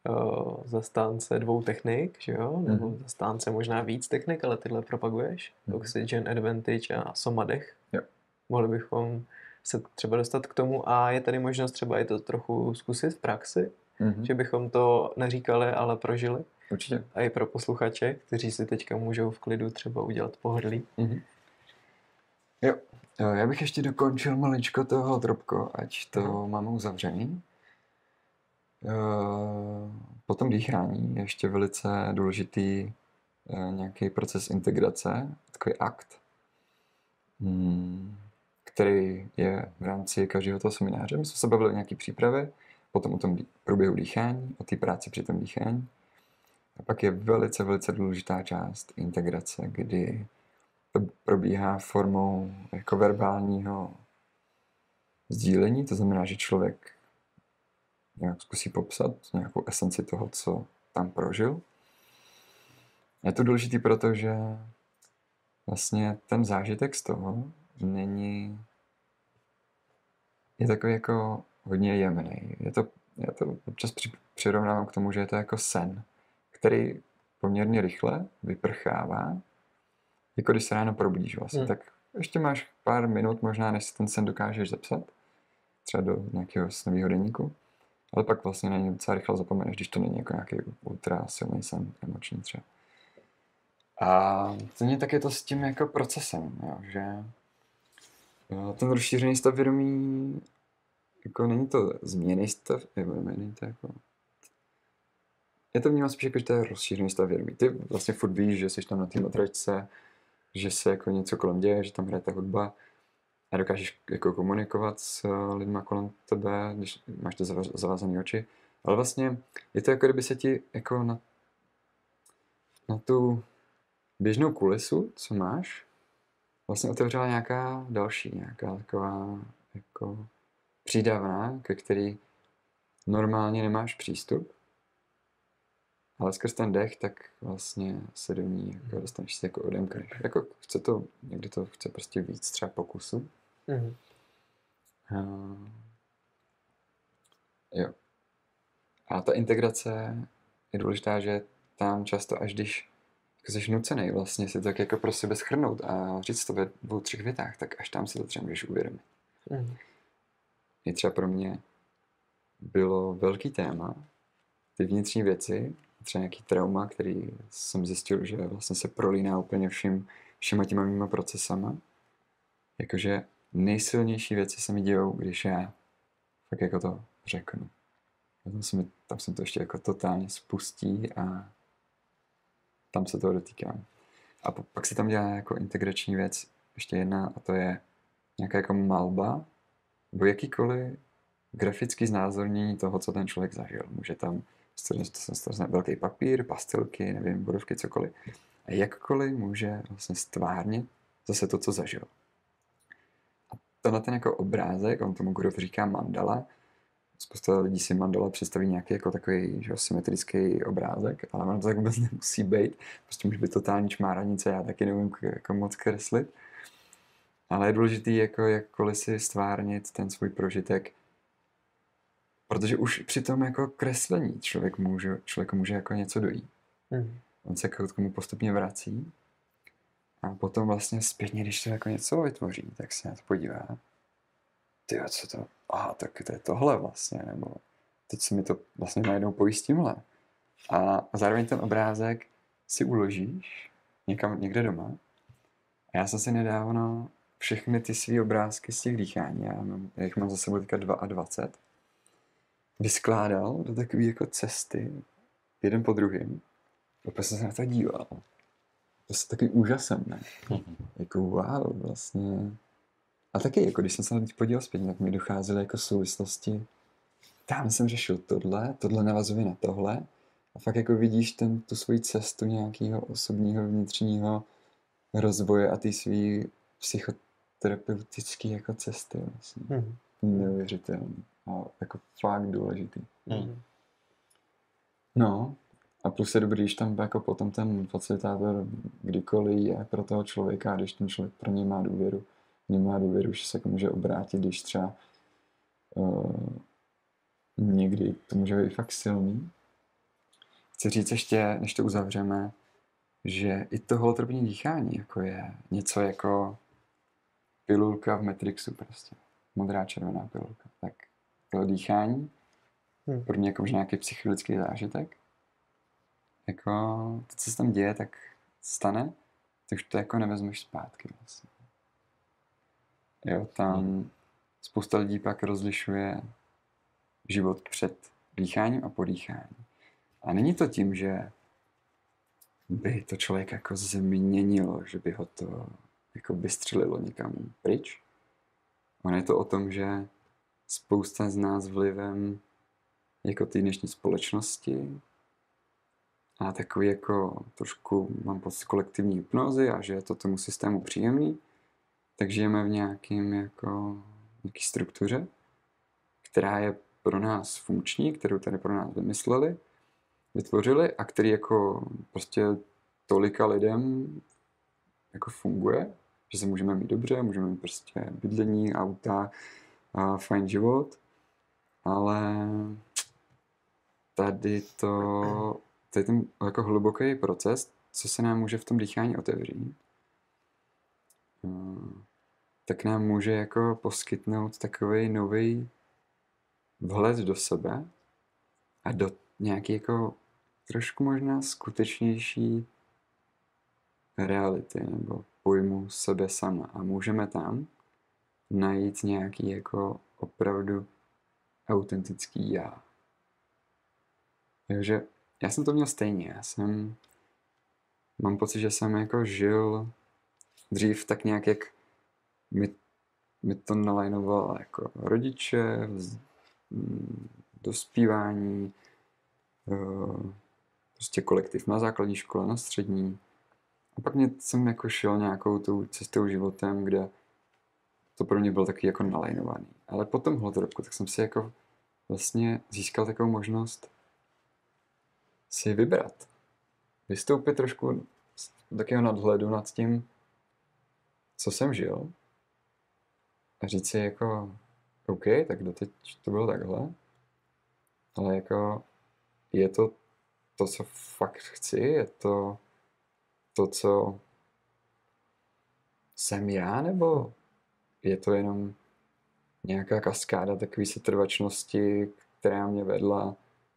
uh, zastánce dvou technik, že jo? Nebo mm-hmm. zastánce možná víc technik, ale tyhle propaguješ. Mm-hmm. Oxygen Advantage a Somadech.
Jo.
Mohli bychom se třeba dostat k tomu a je tady možnost třeba i to trochu zkusit v praxi, mm-hmm. že bychom to neříkali, ale prožili.
Určitě.
A i pro posluchače, kteří si teďka můžou v klidu třeba udělat pohodlí.
Mm-hmm. Jo. Já bych ještě dokončil maličko toho drobko, ať to mm-hmm. máme uzavřený. Eh, po tom dýchání je ještě velice důležitý eh, nějaký proces integrace, takový akt, hmm, který je v rámci každého toho semináře. My jsme se bavili o nějaké přípravě, potom o tom průběhu dýchání, o té práci při tom dýchání. A pak je velice, velice důležitá část integrace, kdy probíhá formou jako verbálního sdílení, to znamená, že člověk nějak zkusí popsat nějakou esenci toho, co tam prožil. Je to důležité, protože vlastně ten zážitek z toho není je takový jako hodně jemný. Je to, já to občas přirovnávám k tomu, že je to jako sen, který poměrně rychle vyprchává, jako když se ráno probudíš vlastně, hmm. tak ještě máš pár minut možná, než si ten sen dokážeš zapsat, třeba do nějakého snového denníku. Ale pak vlastně na něj docela rychle zapomeneš, když to není jako nějaký ultra silný sen emoční třeba. A stejně tak je to s tím jako procesem, jo, že ten rozšířený stav vědomí jako není to změný stav, nebo není to jako je to vnímám spíš jako, že to je rozšířený stav vědomí. Ty vlastně furt víš, že jsi tam na té matračce, že se jako něco kolem děje, že tam hraje ta hudba, a dokážeš jako komunikovat s eh, lidmi kolem tebe, když máš ty zavázané oči. Ale vlastně je to jako kdyby se ti jako na, na tu běžnou kulisu, co máš, vlastně otevřela nějaká další, nějaká taková jako přídavná, ke který normálně nemáš přístup, ale skrz ten dech, tak vlastně se do ní jako dostaneš si jako odemkneš. Jako chce to, někdy to chce prostě víc třeba pokusu. Mm-hmm. Uh, jo. A ta integrace je důležitá, že tam často, až když jako jsi nucený vlastně si to tak jako pro sebe schrnout a říct to ve dvou, třech větách, tak až tam si to třeba můžeš uvědomit. Mm. Je třeba pro mě bylo velký téma ty vnitřní věci, třeba nějaký trauma, který jsem zjistil, že vlastně se prolíná úplně všim, všema těma mýma procesama. Jakože nejsilnější věci se mi dějou, když já fakt jako to řeknu. Tam se, mi, tam se to ještě jako totálně spustí a tam se toho dotýkám. A pak se tam dělá jako integrační věc ještě jedna a to je nějaká jako malba nebo jakýkoliv grafický znázornění toho, co ten člověk zažil. Může tam to velký papír, pastilky, nevím, bodovky, cokoliv. A jakkoliv může vlastně stvárnit zase to, co zažil. A tenhle ten jako obrázek, on tomu Gurov říká mandala, spousta lidí si mandala představí nějaký jako takový že, symetrický obrázek, ale ono to tak vůbec nemusí být. Prostě může být totální čmáranice, já taky nevím jako moc kreslit. Ale je důležitý jako jakkoliv si stvárnit ten svůj prožitek Protože už při tom jako kreslení člověk může, člověk může jako něco dojít. Mm. On se k tomu postupně vrací a potom vlastně zpětně, když to jako něco vytvoří, tak se na to podívá. Ty co to? Aha, tak to je tohle vlastně, nebo teď se mi to vlastně najednou pojí s tímhle. A, a zároveň ten obrázek si uložíš někam, někde doma. A já jsem si nedávno všechny ty svý obrázky z těch dýchání, já, mám, já jich mám za sebou teďka 22, vyskládal do takové jako cesty, jeden po druhém. Opět jsem se na to díval. To je takový úžasem, ne? Jako wow, vlastně. A taky, jako když jsem se na to podíval zpětně, tak mi docházely jako souvislosti. Tam jsem řešil tohle, tohle navazuje na tohle. A fakt jako vidíš ten, tu svoji cestu nějakého osobního vnitřního rozvoje a ty svý psychoterapeutické jako cesty vlastně.
Mhm.
Neuvěřitelný. A jako fakt důležitý.
Hmm.
No, a plus je dobrý, když tam jako potom ten facilitátor kdykoliv je pro toho člověka, když ten člověk pro něj má důvěru, nemá důvěru, že se jako může obrátit, když třeba uh, někdy to může být fakt silný. Chci říct ještě, než to uzavřeme, že i to holotropní dýchání jako je něco jako pilulka v Matrixu prostě. Modrá červená pilulka. Tak to dýchání,
Hmm.
pro mě jako možná nějaký psychologický zážitek. Jako to, co se tam děje, tak stane, tak už to jako nevezmeš zpátky vlastně. Jo, tam spousta lidí pak rozlišuje život před dýcháním a po dýchání. A není to tím, že by to člověk jako změnilo, že by ho to jako vystřelilo někam pryč. Ono je to o tom, že spousta z nás vlivem jako té dnešní společnosti. A takový jako trošku mám pocit kolektivní hypnozy a že je to tomu systému příjemný, tak žijeme v nějakým jako nějaký struktuře, která je pro nás funkční, kterou tady pro nás vymysleli, vytvořili a který jako prostě tolika lidem jako funguje, že se můžeme mít dobře, můžeme mít prostě bydlení, auta, a fajn život, ale tady to, je ten jako hluboký proces, co se nám může v tom dýchání otevřít, tak nám může jako poskytnout takový nový vhled do sebe a do nějaký jako trošku možná skutečnější reality nebo pojmu sebe sama. A můžeme tam najít nějaký jako opravdu autentický já. Takže já jsem to měl stejně. Já jsem, mám pocit, že jsem jako žil dřív tak nějak, jak mi, mi to nalajnovalo jako rodiče, vz, dospívání, eh, prostě kolektiv na základní škole, na střední. A pak mě, jsem jako šel nějakou tou cestou životem, kde to pro mě bylo taky jako nalajnovaný. Ale po tom holotropku, tak jsem si jako vlastně získal takovou možnost si vybrat. Vystoupit trošku z takového nadhledu nad tím, co jsem žil a říct si jako, OK, tak doteď to bylo takhle, ale jako je to to, co fakt chci, je to to, co jsem já, nebo je to jenom nějaká kaskáda takové setrvačnosti, která mě vedla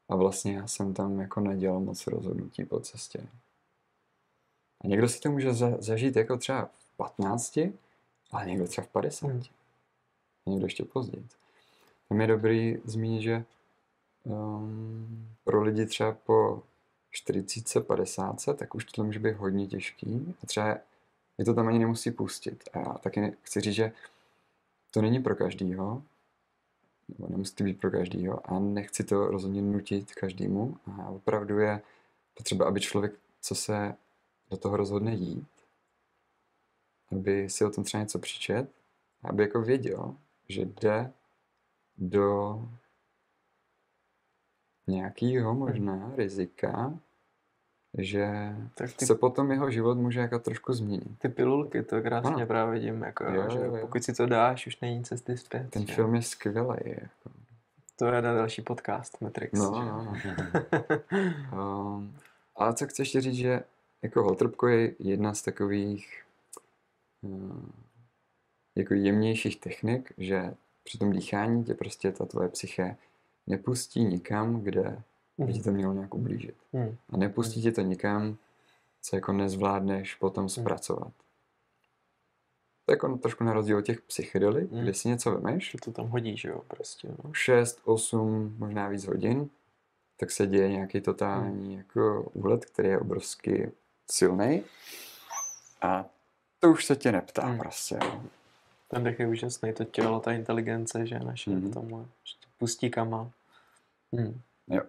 a vlastně já jsem tam jako nedělal moc rozhodnutí po cestě. A někdo si to může za, zažít jako třeba v 15, ale někdo třeba v 50.
Hmm.
A někdo ještě později. Tam je dobrý zmínit, že um, pro lidi třeba po 40, 50, tak už to může být hodně těžký. A třeba je to tam ani nemusí pustit. A taky chci říct, že to není pro každýho, nebo nemusí být pro každýho a nechci to rozhodně nutit každému. A opravdu je potřeba, aby člověk, co se do toho rozhodne jít, aby si o tom třeba něco přičet, aby jako věděl, že jde do nějakého možná rizika, že
Tak ty,
se potom jeho život může jako trošku změnit.
ty pilulky, to krásně
Ano.
právě vidím, jako,
Jo,
jo, že
jo, jo.
pokud si to dáš, už není cesty zpět.
Ten
že?
film je skvělý. Jako.
To je na další podcast Matrix.
No,
že?
no, no. [LAUGHS] Um, ale co chci ještě říct, že jako holtropko je jedna z takových um, jako jemnějších technik, že při tom dýchání tě prostě ta tvoje psyche nepustí nikam, kde by ti to mělo nějak ublížit.
Hmm.
A nepustí tě to nikam, co jako nezvládneš potom zpracovat. To je jako trošku na rozdíl od těch psychedelik,
Hmm.
kde si něco vemeš,
to tam hodí, že jo, prostě. No.
6, 8, možná víc hodin, tak se děje nějaký totální jako úlet, který je obrovsky silný. A to už se tě neptá
Hmm.
prostě. jo.
Ten dech je úžasný, to tělo, ta inteligence, že naše
Mhm.
v tomhle, že to pustí kama. Hmm.
Jo.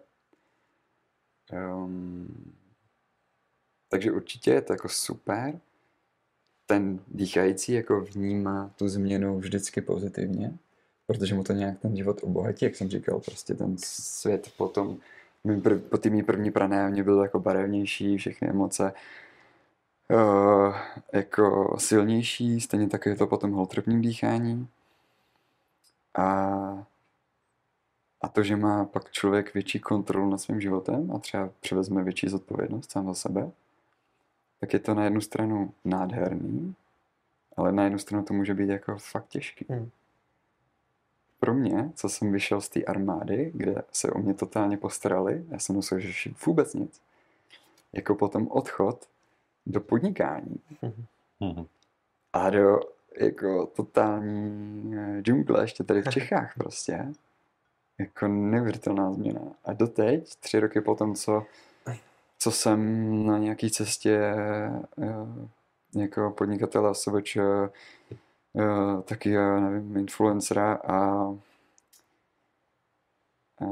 Um, takže určitě je to jako super. Ten dýchající jako vnímá tu změnu vždycky pozitivně, protože mu to nějak ten život obohatí, jak jsem říkal, prostě ten svět potom, po té mý první pranémě byl jako barevnější, všechny emoce uh, jako silnější, stejně tak je to potom holotropním dýchání. A a to, že má pak člověk větší kontrolu nad svým životem a třeba převezme větší zodpovědnost sám za sebe, tak je to na jednu stranu nádherný, ale na jednu stranu to může být jako fakt těžký.
Hmm.
Pro mě, co jsem vyšel z té armády, kde se o mě totálně postarali, já jsem musel řešit vůbec nic, jako potom odchod do podnikání
Mhm.
a do jako totální eh, džungle, ještě tady v [LAUGHS] Čechách prostě. Jako neuvěřitelná změna. A doteď, tři roky potom, co, co jsem na nějaký cestě jako podnikatele SVČ, eh, taky, nevím, influencera a, a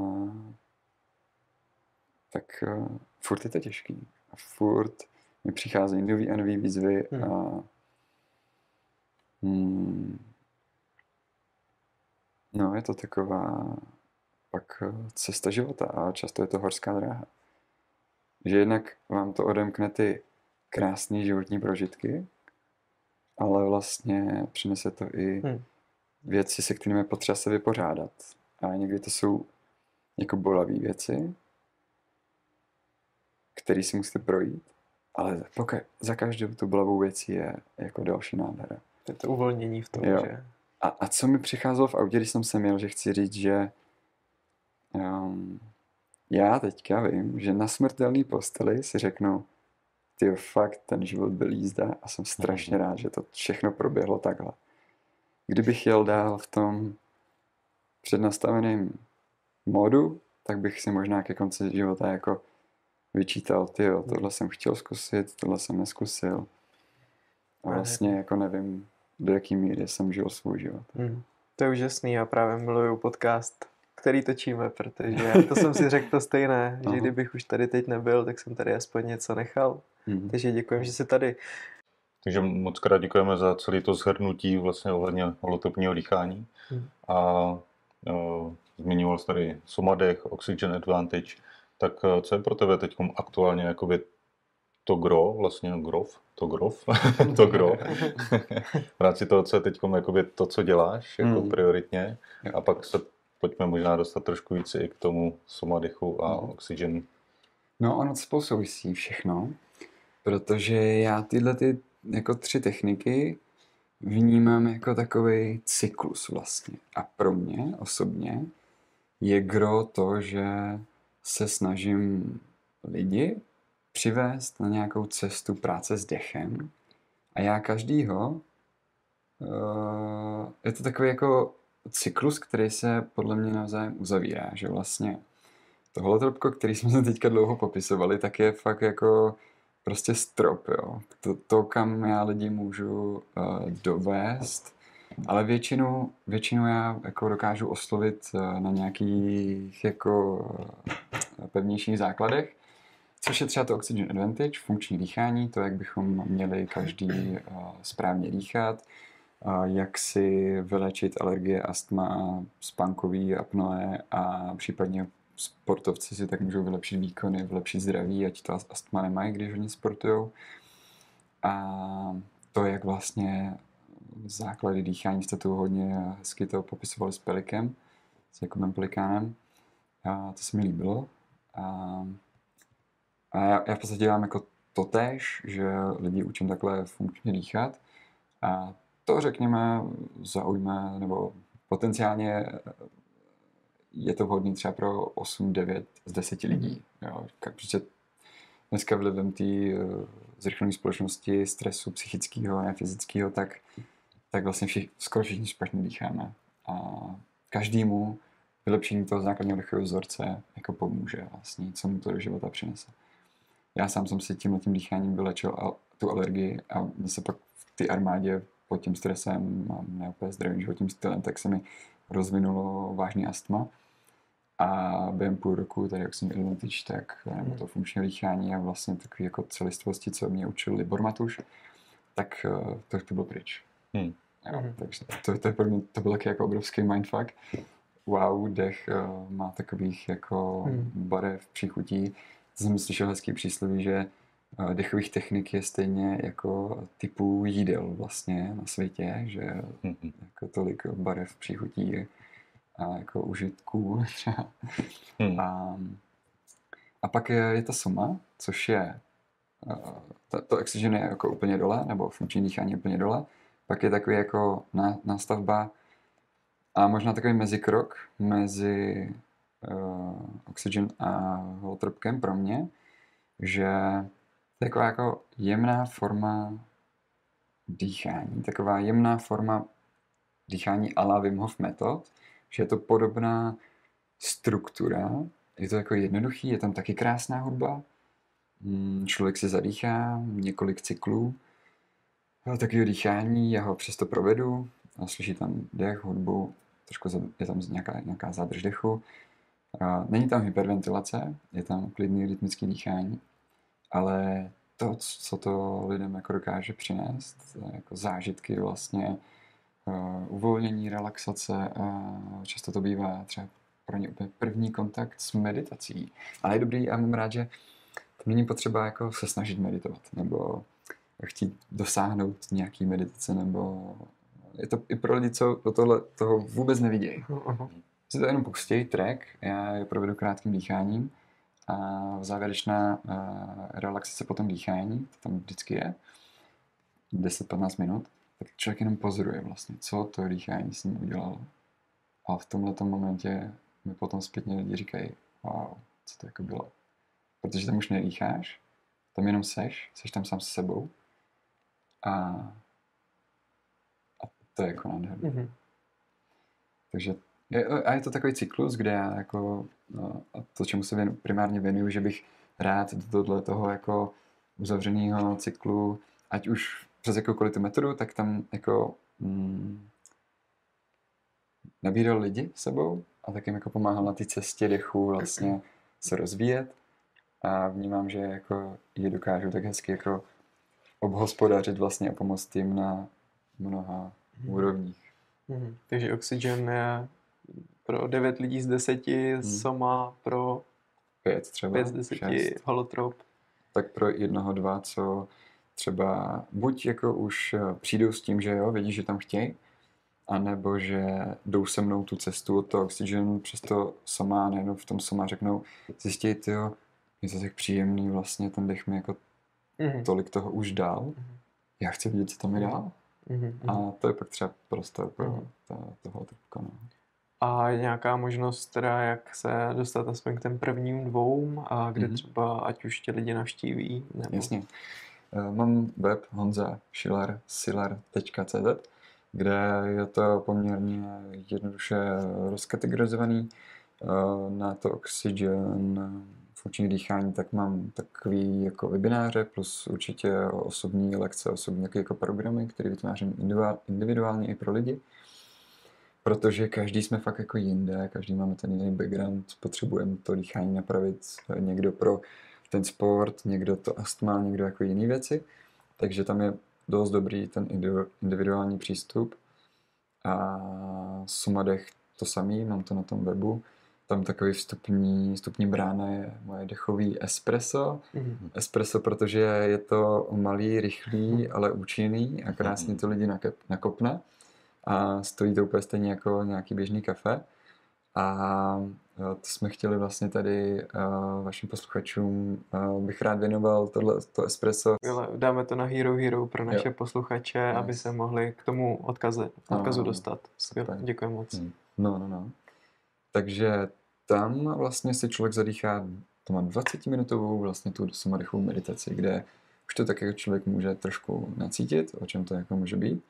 tak eh, furt je to těžký. A furt mi přicházejí nový a nový výzvy
Hmm.
a Hmm. No, je to taková pak eh, cesta života a často je to horská dráha. Že jednak vám to odemkne ty krásné životní prožitky, ale vlastně přinese to i
Hmm.
věci, se kterými je potřeba se vypořádat. A někdy to jsou jako bolavé věci, které si musíte projít, ale poka- za každou tu bolavou věcí je jako další nádhera.
Je to uvolnění v tom,
Jo.
že
A, a co mi přicházelo v autě, když jsem sem jel, že chci říct, že um, já teďka vím, že na smrtelný posteli si řeknu, ty fakt, ten život byl jízda a jsem strašně rád, že to všechno proběhlo takhle. Kdybych jel dál v tom přednastaveném modu, tak bych si možná ke konci života jako vyčítal, ty jo, tohle jsem chtěl zkusit, tohle jsem neskusil. A vlastně jako nevím, do jaký míry jsem žil svůj život.
Hmm. To je úžasný, já právě miluju podcast, který točíme, protože to jsem si řekl to stejné, [LAUGHS] že kdybych už tady teď nebyl, tak jsem tady aspoň něco nechal.
Mhm.
Takže děkujem, že jsi tady.
Takže moc krát děkujeme za celé to shrnutí vlastně ohledně holotopního dýchání.
Hmm.
A uh, zmiňoval jsi tady Somadech, Oxygen Advantage. Tak eh, co je pro tebe teď aktuálně jakoby to gro, vlastně grov, to grov, [LAUGHS] to gro, [LAUGHS] v rámci toho, co je teď jakoby to, co děláš jako
Hmm.
prioritně. A pak se pojďme možná dostat trošku víc i k tomu Somadechu a
Mhm.
Oxygen.
No, ono spolu souvisí všechno, protože já tyhle ty jako tři techniky vnímám jako takový cyklus vlastně. A pro mě osobně je gro to, že se snažím lidi přivést na nějakou cestu práce s dechem a já každýho eh, je to takový jako cyklus, který se podle mě navzájem uzavírá, že vlastně to holotropko, který jsme se teďka dlouho popisovali, tak je fakt jako prostě strop, jo. To, to kam já lidi můžu uh, dovést, ale většinu, většinu já jako dokážu oslovit uh, na nějakých jako uh, pevnějších základech, což je třeba to Oxygen Advantage, funkční dýchání, to, jak bychom měli každý uh, správně dýchat, jak si vylečit alergie, astma, spánkový apnoe a případně sportovci si tak můžou vylepšit výkony, vylepšit zdraví, ať to astma nemají, když oni sportujou. A to, jak vlastně základy dýchání jste tu hodně hezky to popisovali s Pelikem, s Jakubem Pelikánem. A to se mi líbilo. A, a já, já v podstatě dělám jako totéž, že lidi učím takhle funkčně dýchat. A to, řekněme, zaujme, nebo potenciálně je to vhodné třeba pro 8, 9 z 10 lidí. Jo. Protože dneska vlivem té uh, zrychlené společnosti, stresu psychického a fyzického, tak, tak vlastně všich, skoro všichni špatně dýcháme. A každému vylepšení toho základního dechového vzorce jako pomůže vlastně, co mu to do života přinese. Já sám jsem si tímhle tím dýcháním vylečil a, tu alergii a mě se pak v té armádě pod tím stresem a neopět zdravým životním stylem, tak se mi rozvinulo vážný astma. A během půl roku, tady jak jsem Advantage, tak nebo to funkční dýchání a vlastně takové jako celistvosti, co mě učil Libor Matuš, tak eh, to, to bylo pryč. Hmm. Jo, mm. takže to, to, pro mě, to byl taky jako obrovský mindfuck. Wow, dech uh, má takových jako mm. barev, příchutí. To jsem slyšel hezký přísloví, že dechových technik je stejně jako typů jídel vlastně na světě, že mm. jako tolik barev, příchutí a jako užitků [LAUGHS] třeba. Mm. A, a pak je, je ta soma, což je to, to oxygen je jako úplně dole, nebo funkční dýchání úplně dole pak je takový jako nástavba a možná takový mezikrok mezi uh, Oxygen a holotropkem pro mě, že taková jako jemná forma dýchání, taková jemná forma dýchání a la Wim Hof metod, že je to podobná struktura, je to jako jednoduchý, je tam taky krásná hudba, hmm, člověk se zadýchá několik cyklů, takového dýchání, já ho přesto provedu a slyší tam dech, hudbu, trošku je tam nějaká, nějaká zádrž dechu. Není tam hyperventilace, je tam klidný rytmický dýchání, ale to, co to lidem jako dokáže přinést, jako zážitky vlastně, uh, uvolnění, relaxace, uh, často to bývá třeba pro ně úplně první kontakt s meditací. Ale je dobrý a mám rád, že to není potřeba jako se snažit meditovat, nebo chtít dosáhnout nějaký meditace, nebo je to i pro lidi, co do tohle toho vůbec nevidějí. Si to jenom pustějí track, já je provedu krátkým dýcháním a závěrečná uh, relaxace po tom dýchání, to tam vždycky je, 10-15 minut, tak člověk jenom pozoruje vlastně, co to dýchání s ním udělalo. A v tomto momentě mi potom zpětně lidi říkají, wow, co to jako bylo. Protože tam už nedýcháš, tam jenom seš, seš tam sám se sebou a, a to je jako nádherné. Mm-hmm. Takže a je to takový cyklus, kde já jako, no, a to, čemu se věnu, primárně věnuju, že bych rád do tohle toho jako uzavřeného cyklu, ať už přes jakoukoliv tu metodu, tak tam jako mm, nabíral lidi sebou a tak jim jako pomáhal na té cestě dechu vlastně se rozvíjet a vnímám, že jako je dokážu tak hezky jako obhospodařit vlastně a pomoct jim na mnoha hmm. úrovních.
Hmm. Takže Oxygen je pro 9 lidí z 10, hmm. Soma pro
5 třeba,
5 z 10, 6. holotrop.
Tak pro jednoho, dva, co třeba buď jako už eh, přijdou s tím, že jo, vidí, že tam chtějí, anebo že jdou se mnou tu cestu od toho Oxygen přes to Soma, nejenom v tom Soma řeknou, zjistějte, jo, je to tak příjemný, vlastně ten dech mi jako mm-hmm. tolik toho už dál. Mm-hmm. Já chci vidět, co tam je dál. Mm-hmm. A to je pak třeba prostor pro mm-hmm. tohle trpka. No.
A je nějaká možnost teda, jak se dostat aspoň k těm prvním dvou, a kde mm-hmm. třeba ať už tě lidi navštíví? Nebo...
Jasně. Uh, mám web honza schiller, schiller.cz, kde je to poměrně jednoduše rozkategorizovaný uh, na to Oxygen, funkční dýchání, tak mám takový jako webináře plus určitě osobní lekce, osobní jako programy, které vytvářím individuálně i pro lidi. Protože každý jsme fakt jako jinde, každý máme ten jiný background, potřebujeme to dýchání napravit, někdo pro ten sport, někdo to astma, někdo jako jiné věci. Takže tam je dost dobrý ten individuální přístup. A Sumadech to samý, mám to na tom webu tam takový vstupní, vstupní brána je moje dechový espresso. Mm-hmm. Espresso, protože je to malý, rychlý, mm-hmm. ale účinný a krásně mhm. to lidi nakopne. A stojí to úplně stejně jako nějaký běžný kafe. A to jsme chtěli vlastně tady uh, vašim posluchačům, uh, bych rád věnoval tohle, to espresso.
Dáme to na Hero Hero pro naše jo. posluchače, yes. aby se mohli k tomu odkaze, odkazu no, dostat. Skvěle, děkuji moc.
No, no, no. takže tam vlastně si člověk zadýchá, to má 20 minutovou vlastně tu samadechovou meditaci, kde už to tak jako člověk může trošku nacítit, o čem to jako může být.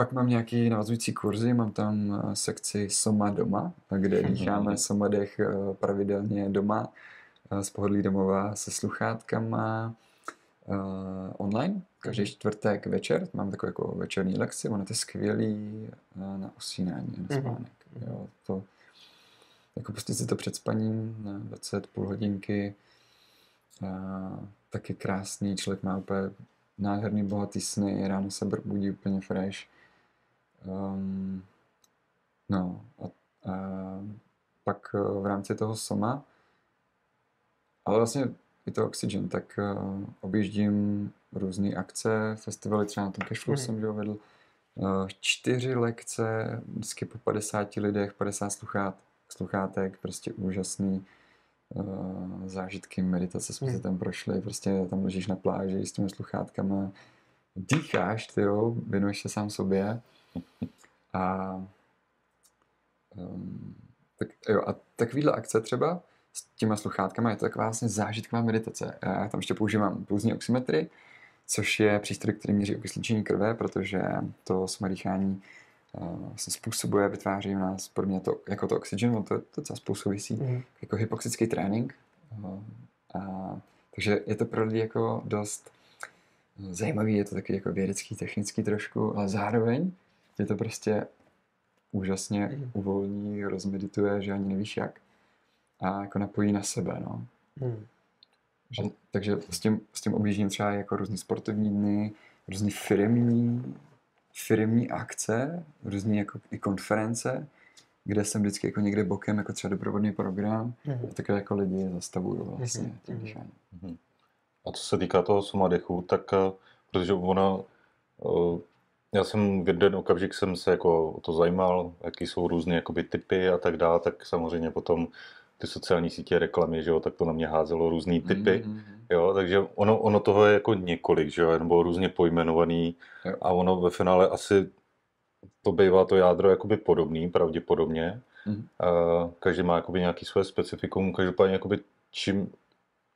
Pak mám nějaký navazující kurzy, mám tam eh, sekci Soma doma, kde dýcháme somadech eh, pravidelně doma eh, z pohodlí domova se sluchátkama online. Každý čtvrtek večer mám takovou jako večerní lekci, ono to je skvělý na usínání, na
Mhm.
spánek. Jo, to, jako pustit si to před spaním na 20 půl hodinky. Uh, taky krásný, člověk má úplně nádherný, bohatý sny, ráno se budí úplně fresh. Um, no a, a pak eh, v rámci toho soma, ale vlastně i to Oxygen, tak uh, objíždím různé akce, festivaly, třeba na tom Cashflow
Mhm.
jsem že vedl uh, čtyři lekce, vždycky po 50 lidech, 50 sluchát, sluchátek, prostě úžasný uh, zážitky, meditace jsme
Mhm.
se tam prošli, prostě tam ležíš na pláži s těmi sluchátkama, dýcháš, ty jo, věnuješ se sám sobě a um, tak, jo, a takovýhle akce třeba s těma sluchátkama je to taková vlastně zážitková meditace. Já tam ještě používám pulzní oximetry, což je přístroj, který měří okysličení krve, protože to samadýchání uh, vlastně způsobuje, vytváří v nás podobně to, jako to oxygen, on to, to docela spolu souvisí,
Mhm.
jako hypoxický trénink. Uh, a, takže je to pro lidi jako dost zajímavý, je to taky jako vědecký, technický trošku, ale zároveň je to prostě úžasně
Mhm.
uvolní, rozmedituje, že ani nevíš jak. A jako napojí na sebe, no.
Mhm.
Že, takže s tím, s tím objíždím třeba jako různý sportovní dny, různý firmní, firmní akce, různý jako i konference, kde jsem vždycky jako někde bokem, jako třeba doprovodný program,
Mhm.
a takhle jako lidi zastavuju vlastně
Mhm,
tím
mhm.
dýcháním.
Mhm. A co se týká toho somadechu, tak eh, protože ona, eh, já jsem v jeden okamžik jsem se jako o to zajímal, jaký jsou různé jakoby typy a tak dále, tak samozřejmě potom ty sociální sítě reklamy, že jo, tak to na mě házelo různé typy.
Mhm,
Jo, takže ono, ono toho je jako několik, že jo, nebo různě pojmenovaný
Jo.
a ono ve finále asi to bývá to jádro jakoby podobný, pravděpodobně.
Mhm.
Uh, každý má jakoby nějaký své specifikum, každopádně jakoby čím,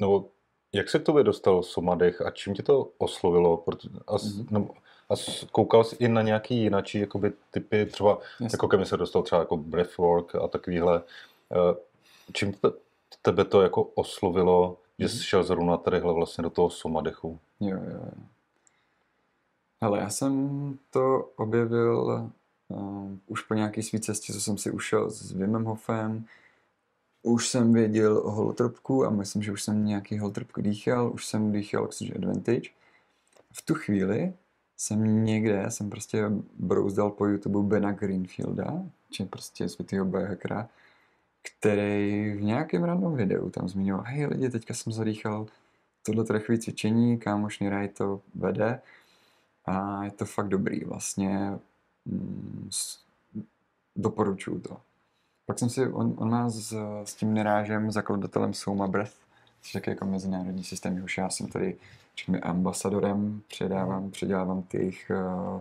nebo jak se k tobě dostal somadech a čím tě to oslovilo? Proto, a, s-
Mhm.
nebo, a koukal jsi i na nějaký jinačí jakoby typy, třeba
Jasně.
jako ke mně se dostal třeba jako breathwork a takovýhle. Uh, čím te, tebe to jako oslovilo, že jsi
Mhm.
šel zrovna tadyhle vlastně do toho somadechu?
Jo, jo, jo. Hele, já jsem to objevil uh, už po nějaký svý cestě, co jsem si ušel s Wimem Hofem. Už jsem věděl o holotropku a myslím, že už jsem nějaký holotropku dýchal, už jsem dýchal Oxygen Advantage. V tu chvíli jsem někde, jsem prostě brouzdal po YouTube Bena Greenfielda, či prostě světýho biohackera, který v nějakém random videu tam zmiňoval, hej lidi, teďka jsem zadýchal tohle trechové cvičení, kámoš Niraj to vede a je to fakt dobrý vlastně. Mm, doporučuju to. Pak jsem si, on, on má s, s tím Nirážem, zakladatelem Soma Breath, což je taky jako mezinárodní systém, jehož já jsem tady řekněme, ambasadorem, předávám, předělávám ty jejich uh,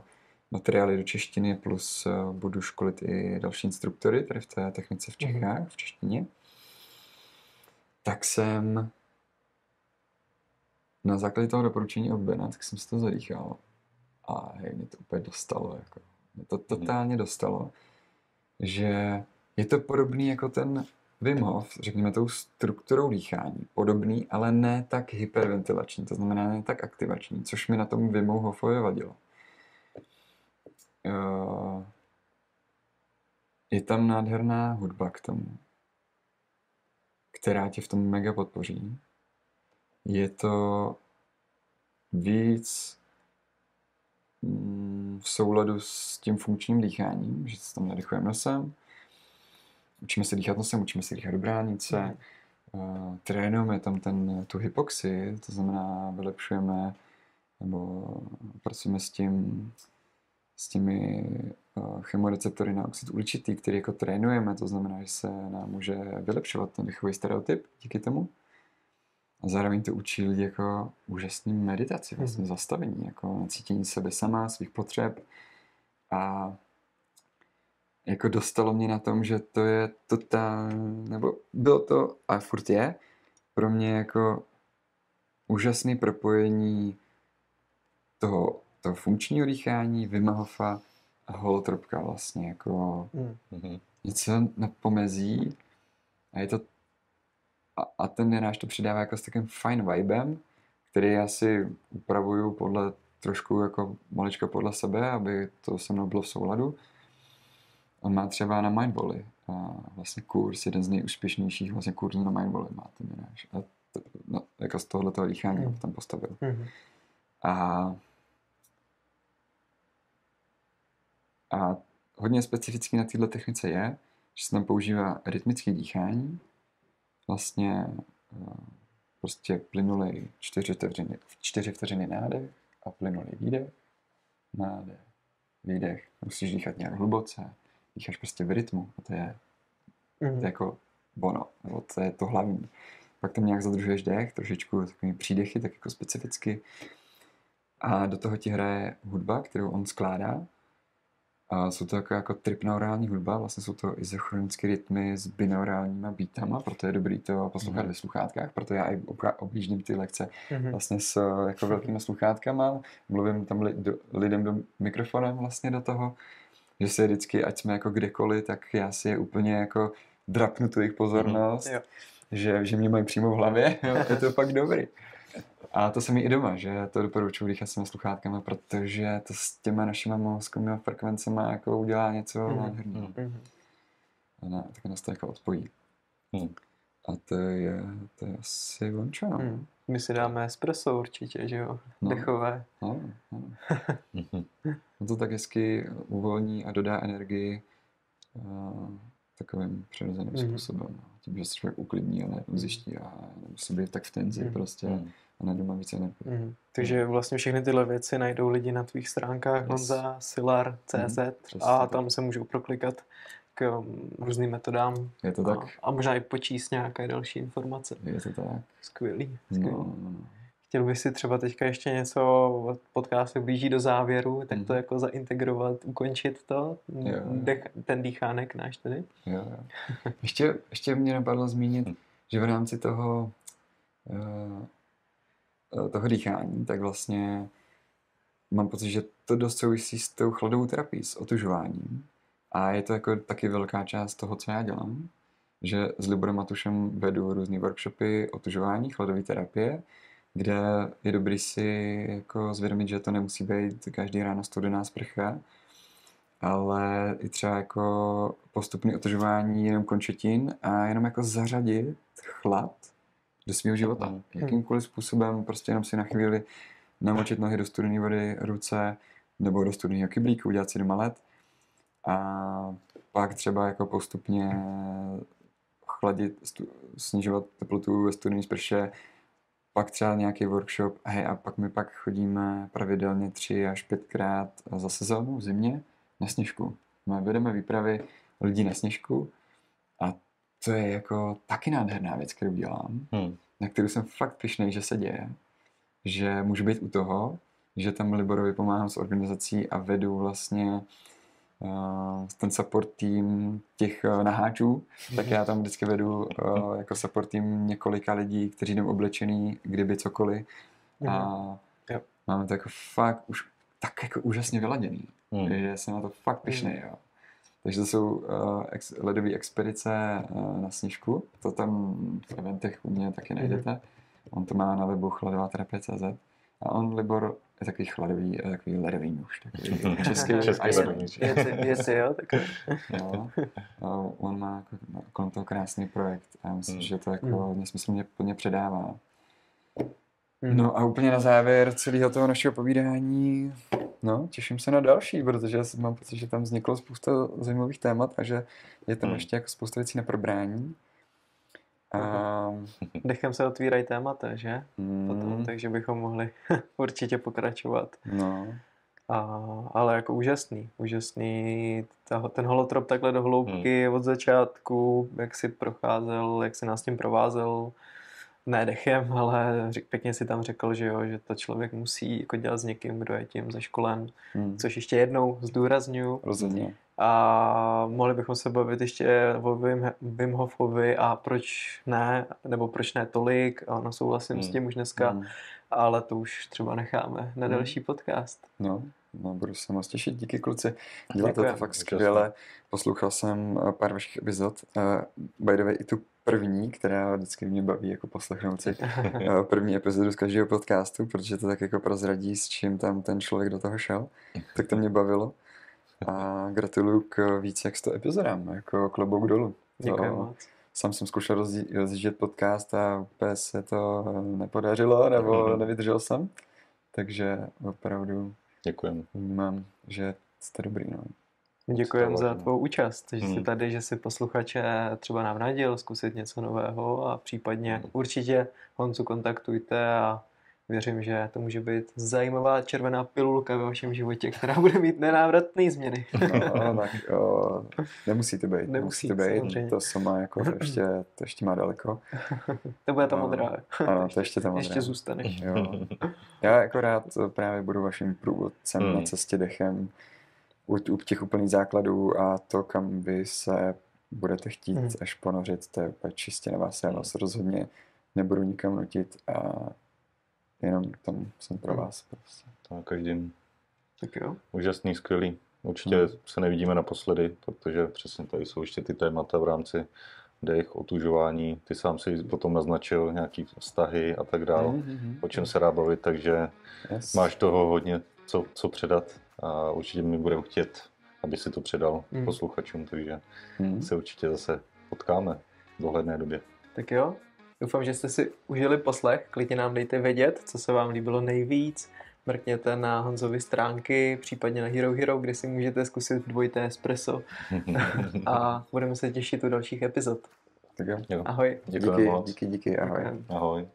materiály do češtiny, plus uh, budu školit i další instruktory tady v té technice v
Mhm.
Čechách, v češtině. Tak jsem na základě toho doporučení od Bena, tak jsem si to zadýchal. A hej, mě to úplně dostalo. Jako. Mě to totálně dostalo, že je to podobný jako ten Wim Hof, řekněme tou strukturou dýchání. Podobný, ale ne tak hyperventilační, to znamená ne tak aktivační, což mi na tom Wim Hofovi vadilo. Eh, Je tam nádherná hudba k tomu, která tě v tom mega podpoří. Je to víc mm, v souladu s tím funkčním dýcháním, že se tam nadechujeme nosem, učíme se dýchat nosem, učíme se dýchat do bránice, uh, trénujeme tam ten, tu hypoxii, to znamená vylepšujeme nebo pracujeme s tím, s těmi uh, chemoreceptory na oxid uhličitý, který jako trénujeme, to znamená, že se nám může vylepšovat ten dechový stereotyp díky tomu. A zároveň to učí lidi jako úžasný meditaci, vlastně
Mhm.
zastavení, jako cítění sebe sama, svých potřeb. A jako dostalo mě na tom, že to je totál, nebo bylo to, a furt je, pro mě jako úžasné propojení toho, toho funkčního dýchání, Vimahofa a holotropka vlastně, jako
Mm.
Něco na pomezí a je to a, a ten náš to přidává jako s takovým fine vibem, který já si upravuju podle trošku jako maličko podle sebe, aby to se mnou bylo v souladu. On má třeba na Mindvolley vlastně kurz, jeden z nejúspěšnějších vlastně kurzů na Mindvolley má ten náš. A to, no, jako z tohoto dýchání
Mm.
tam postavil.
Mhm.
A, a hodně specifický na této technice je, že se tam používá rytmické dýchání, vlastně prostě plynulej čtyři vteřiny, čtyři vteřiny nádech a plynulej výdech, nádech, výdech. Musíš dýchat nějak hluboce, dýcháš prostě v rytmu a to je, to
Mhm.
je jako bono, nebo to je to hlavní. Pak tam nějak zadržuješ dech, trošičku takový přídechy, tak jako specificky. A do toho ti hraje hudba, kterou on skládá. A jsou to jako, jako tripneurální hudba, vlastně jsou to izochronické rytmy s binaurálníma beatama, proto je dobrý to poslouchat
Mhm.
ve sluchátkách, proto já i objíždím ty lekce
Mhm.
vlastně s eh, jako velkými sluchátkama, mluvím tam li, do, lidem do mikrofonem vlastně do toho, že se vždycky, ať jsme jako kdekoliv, tak já si je úplně jako drapnu tu jejich pozornost,
Jo.
že, že mě mají přímo v hlavě, [LAUGHS] jo, je to fakt dobrý. A to se mi i doma, že to doporučuji dýchat s těma sluchátkama, protože to s těma našima mozkovými frekvencemi jako udělá něco
Mhm.
nádherného.
Mhm.
A ne, tak nás to jako odpojí.
Hmm.
A to je, to je asi vončo, no.
Mhm. My si dáme espresso určitě, že jo?
No.
Dechové.
no, no. [LAUGHS] On to tak hezky uvolní a dodá energii uh, takovým přirozeným
Mhm.
způsobem. no. Tím, že se člověk uklidní a najednou zjiští a nemusí být tak v tenzi
Mhm.
prostě
Mhm.
a najednou má více energie.
Mhm. Takže vlastně všechny tyhle věci najdou lidi na tvých stránkách
Yes.
Honza, Silar.cz
Mhm, přesně
a tam se můžou proklikat k um, různým metodám
Je to
a,
tak?
a možná i počíst nějaké další informace.
Je to tak?
Skvělý.
No,
skvělý.
no, no.
Chtěl bys si třeba teďka ještě něco, podcast se blíží do závěru, tak to
Mhm.
jako zaintegrovat, ukončit to,
Jo, jo.
Dech, ten dýchánek náš tedy.
Jo, jo. Ještě, ještě mě napadlo zmínit,
Hm.
že v rámci toho, eh, toho dýchání, tak vlastně mám pocit, že to dost souvisí s tou chladovou terapií, s otužováním. A je to jako taky velká část toho, co já dělám, že s Liborem Matušem vedu různé workshopy otužování, chladové terapie, kde je dobrý si jako zvědomit, že to nemusí být každý ráno studená sprcha, ale i třeba jako postupné otužování jenom končetin a jenom jako zařadit chlad do svého života.
Mhm.
Jakýmkoliv způsobem, prostě jenom si na chvíli namočit nohy do studené vody, ruce, nebo do studeného kyblíku, udělat si doma led a pak třeba jako postupně chladit, stu, snižovat teplotu ve studené sprše, pak třeba nějaký workshop, hej, a pak my pak chodíme pravidelně tři až pětkrát za sezónu v zimě na sněžku. My vedeme výpravy lidí na sněžku a to je jako taky nádherná věc, kterou dělám,
Hmm.
na kterou jsem fakt pišnej, že se děje, že můžu být u toho, že tam Liborovi pomáhám s organizací a vedu vlastně uh, ten support tým těch uh, naháčů, tak já tam vždycky vedu uh, jako support tým několika lidí, kteří jdou oblečený, kdyby cokoliv. A
Jo.
máme to jako fakt už tak jako úžasně vyladěný,
Hmm.
že jsem na to fakt pišnej, jo. Takže to jsou uh, ex, ledové expedice uh, na sněžku, to tam v eventech u mě taky najdete. On to má na webu chladová.cz a on, Libor, je takový chladový, eh, takový ledový muž, takový [LAUGHS] český,
Český ledový
man.
muž.
Jestli, jestli jo, tak
Jo. A on má jako, kolem toho krásný projekt a já myslím,
Hmm.
že to jako
Hmm.
hodně smyslně plně předává.
Mhm.
No a úplně na závěr celého toho našeho povídání, no, těším se na další, protože já mám pocit, že tam vzniklo spousta zajímavých témat a že je tam
Hmm.
ještě jako spousta věcí na probrání. A,
dechem se otvírají témata, že?
mm,
Potom, takže bychom mohli [LAUGHS] určitě pokračovat.
no,
A, ale jako úžasný, úžasný ta, ten holotrop takhle do hloubky od začátku, jak si procházel, jak si nás tím provázel ne dechem, ale řek, pěkně si tam řekl, že jo, že to člověk musí jako dělat s někým, kdo je tím zaškolen,
Hmm.
což ještě jednou zdůraznuju.
Rozhodně.
A mohli bychom se bavit ještě o Wim, Wim Hofovi a proč ne, nebo proč ne tolik, ano, souhlasím
Hmm.
s tím už dneska,
Hmm.
ale to už třeba necháme na
Hmm.
další podcast.
No, no, budu se moc těšit. Díky kluci. Děláte to
Děkujem.
fakt
Úžasné.
skvěle. Poslouchal jsem pár vašich epizod. Uh, by the way, i tu první, která vždycky mě baví jako poslechnout si [LAUGHS] eh, první epizodu z každého podcastu, protože to tak jako prozradí, s čím tam ten člověk do toho šel. Tak to mě bavilo. A gratuluju k více jak 100 epizodám, jako klobouk dolů.
Děkuji
To-
moc.
Sám jsem zkoušel rozdí- rozjíždět podcast a úplně se to nepodařilo, nebo
Mhm.
nevydržel jsem. Takže opravdu
Děkujem.
vnímám, že jste dobrý. No.
Děkujem za tvou účast, že jsi
Hmm.
tady, že si posluchače třeba navnadil zkusit něco nového a případně
Hmm.
určitě Honzu kontaktujte a věřím, že to může být zajímavá červená pilulka ve vašem životě, která bude mít nenávratné změny.
No, tak o, nemusí to být.
Nemusí,
Nemusí to být.
samozřejmě.
To se má jako to ještě, to ještě má daleko.
To bude ta
No,
modrá.
Ano, to ještě tam
Ještě zůstaneš.
Jo. Já jako rád právě budu vaším průvodcem
Hmm.
na cestě dechem u, u těch úplných základů a to, kam vy se budete chtít
Hmm.
až ponořit, to je úplně čistě na vás. Já vás rozhodně nebudu nikam nutit a jenom tam jsem pro
Hmm.
vás. Prostě.
To na každým
Tak jo.
úžasný, skvělý. Určitě
Hmm.
se nevidíme naposledy, protože přesně tady jsou ještě ty témata v rámci dech, otužování. Ty sám si potom naznačil nějaký vztahy a tak dále,
Mhm.
o čem se dá bavit, takže
Yes.
máš toho hodně co, co předat a určitě mi budeme chtět, aby si to předal
Hmm.
posluchačům, takže
Mhm.
se určitě zase potkáme v dohledné době.
Tak jo. Doufám, že jste si užili poslech. Klidně nám dejte vědět, co se vám líbilo nejvíc. Mrkněte na Honzovy stránky, případně na Hero Hero, kde si můžete zkusit dvojité espresso. [LAUGHS] A budeme se těšit u dalších epizod.
Tak jo.
jo.
Ahoj.
Děkujeme
Díky,
moc.
díky, díky, ahoj.
Ahoj.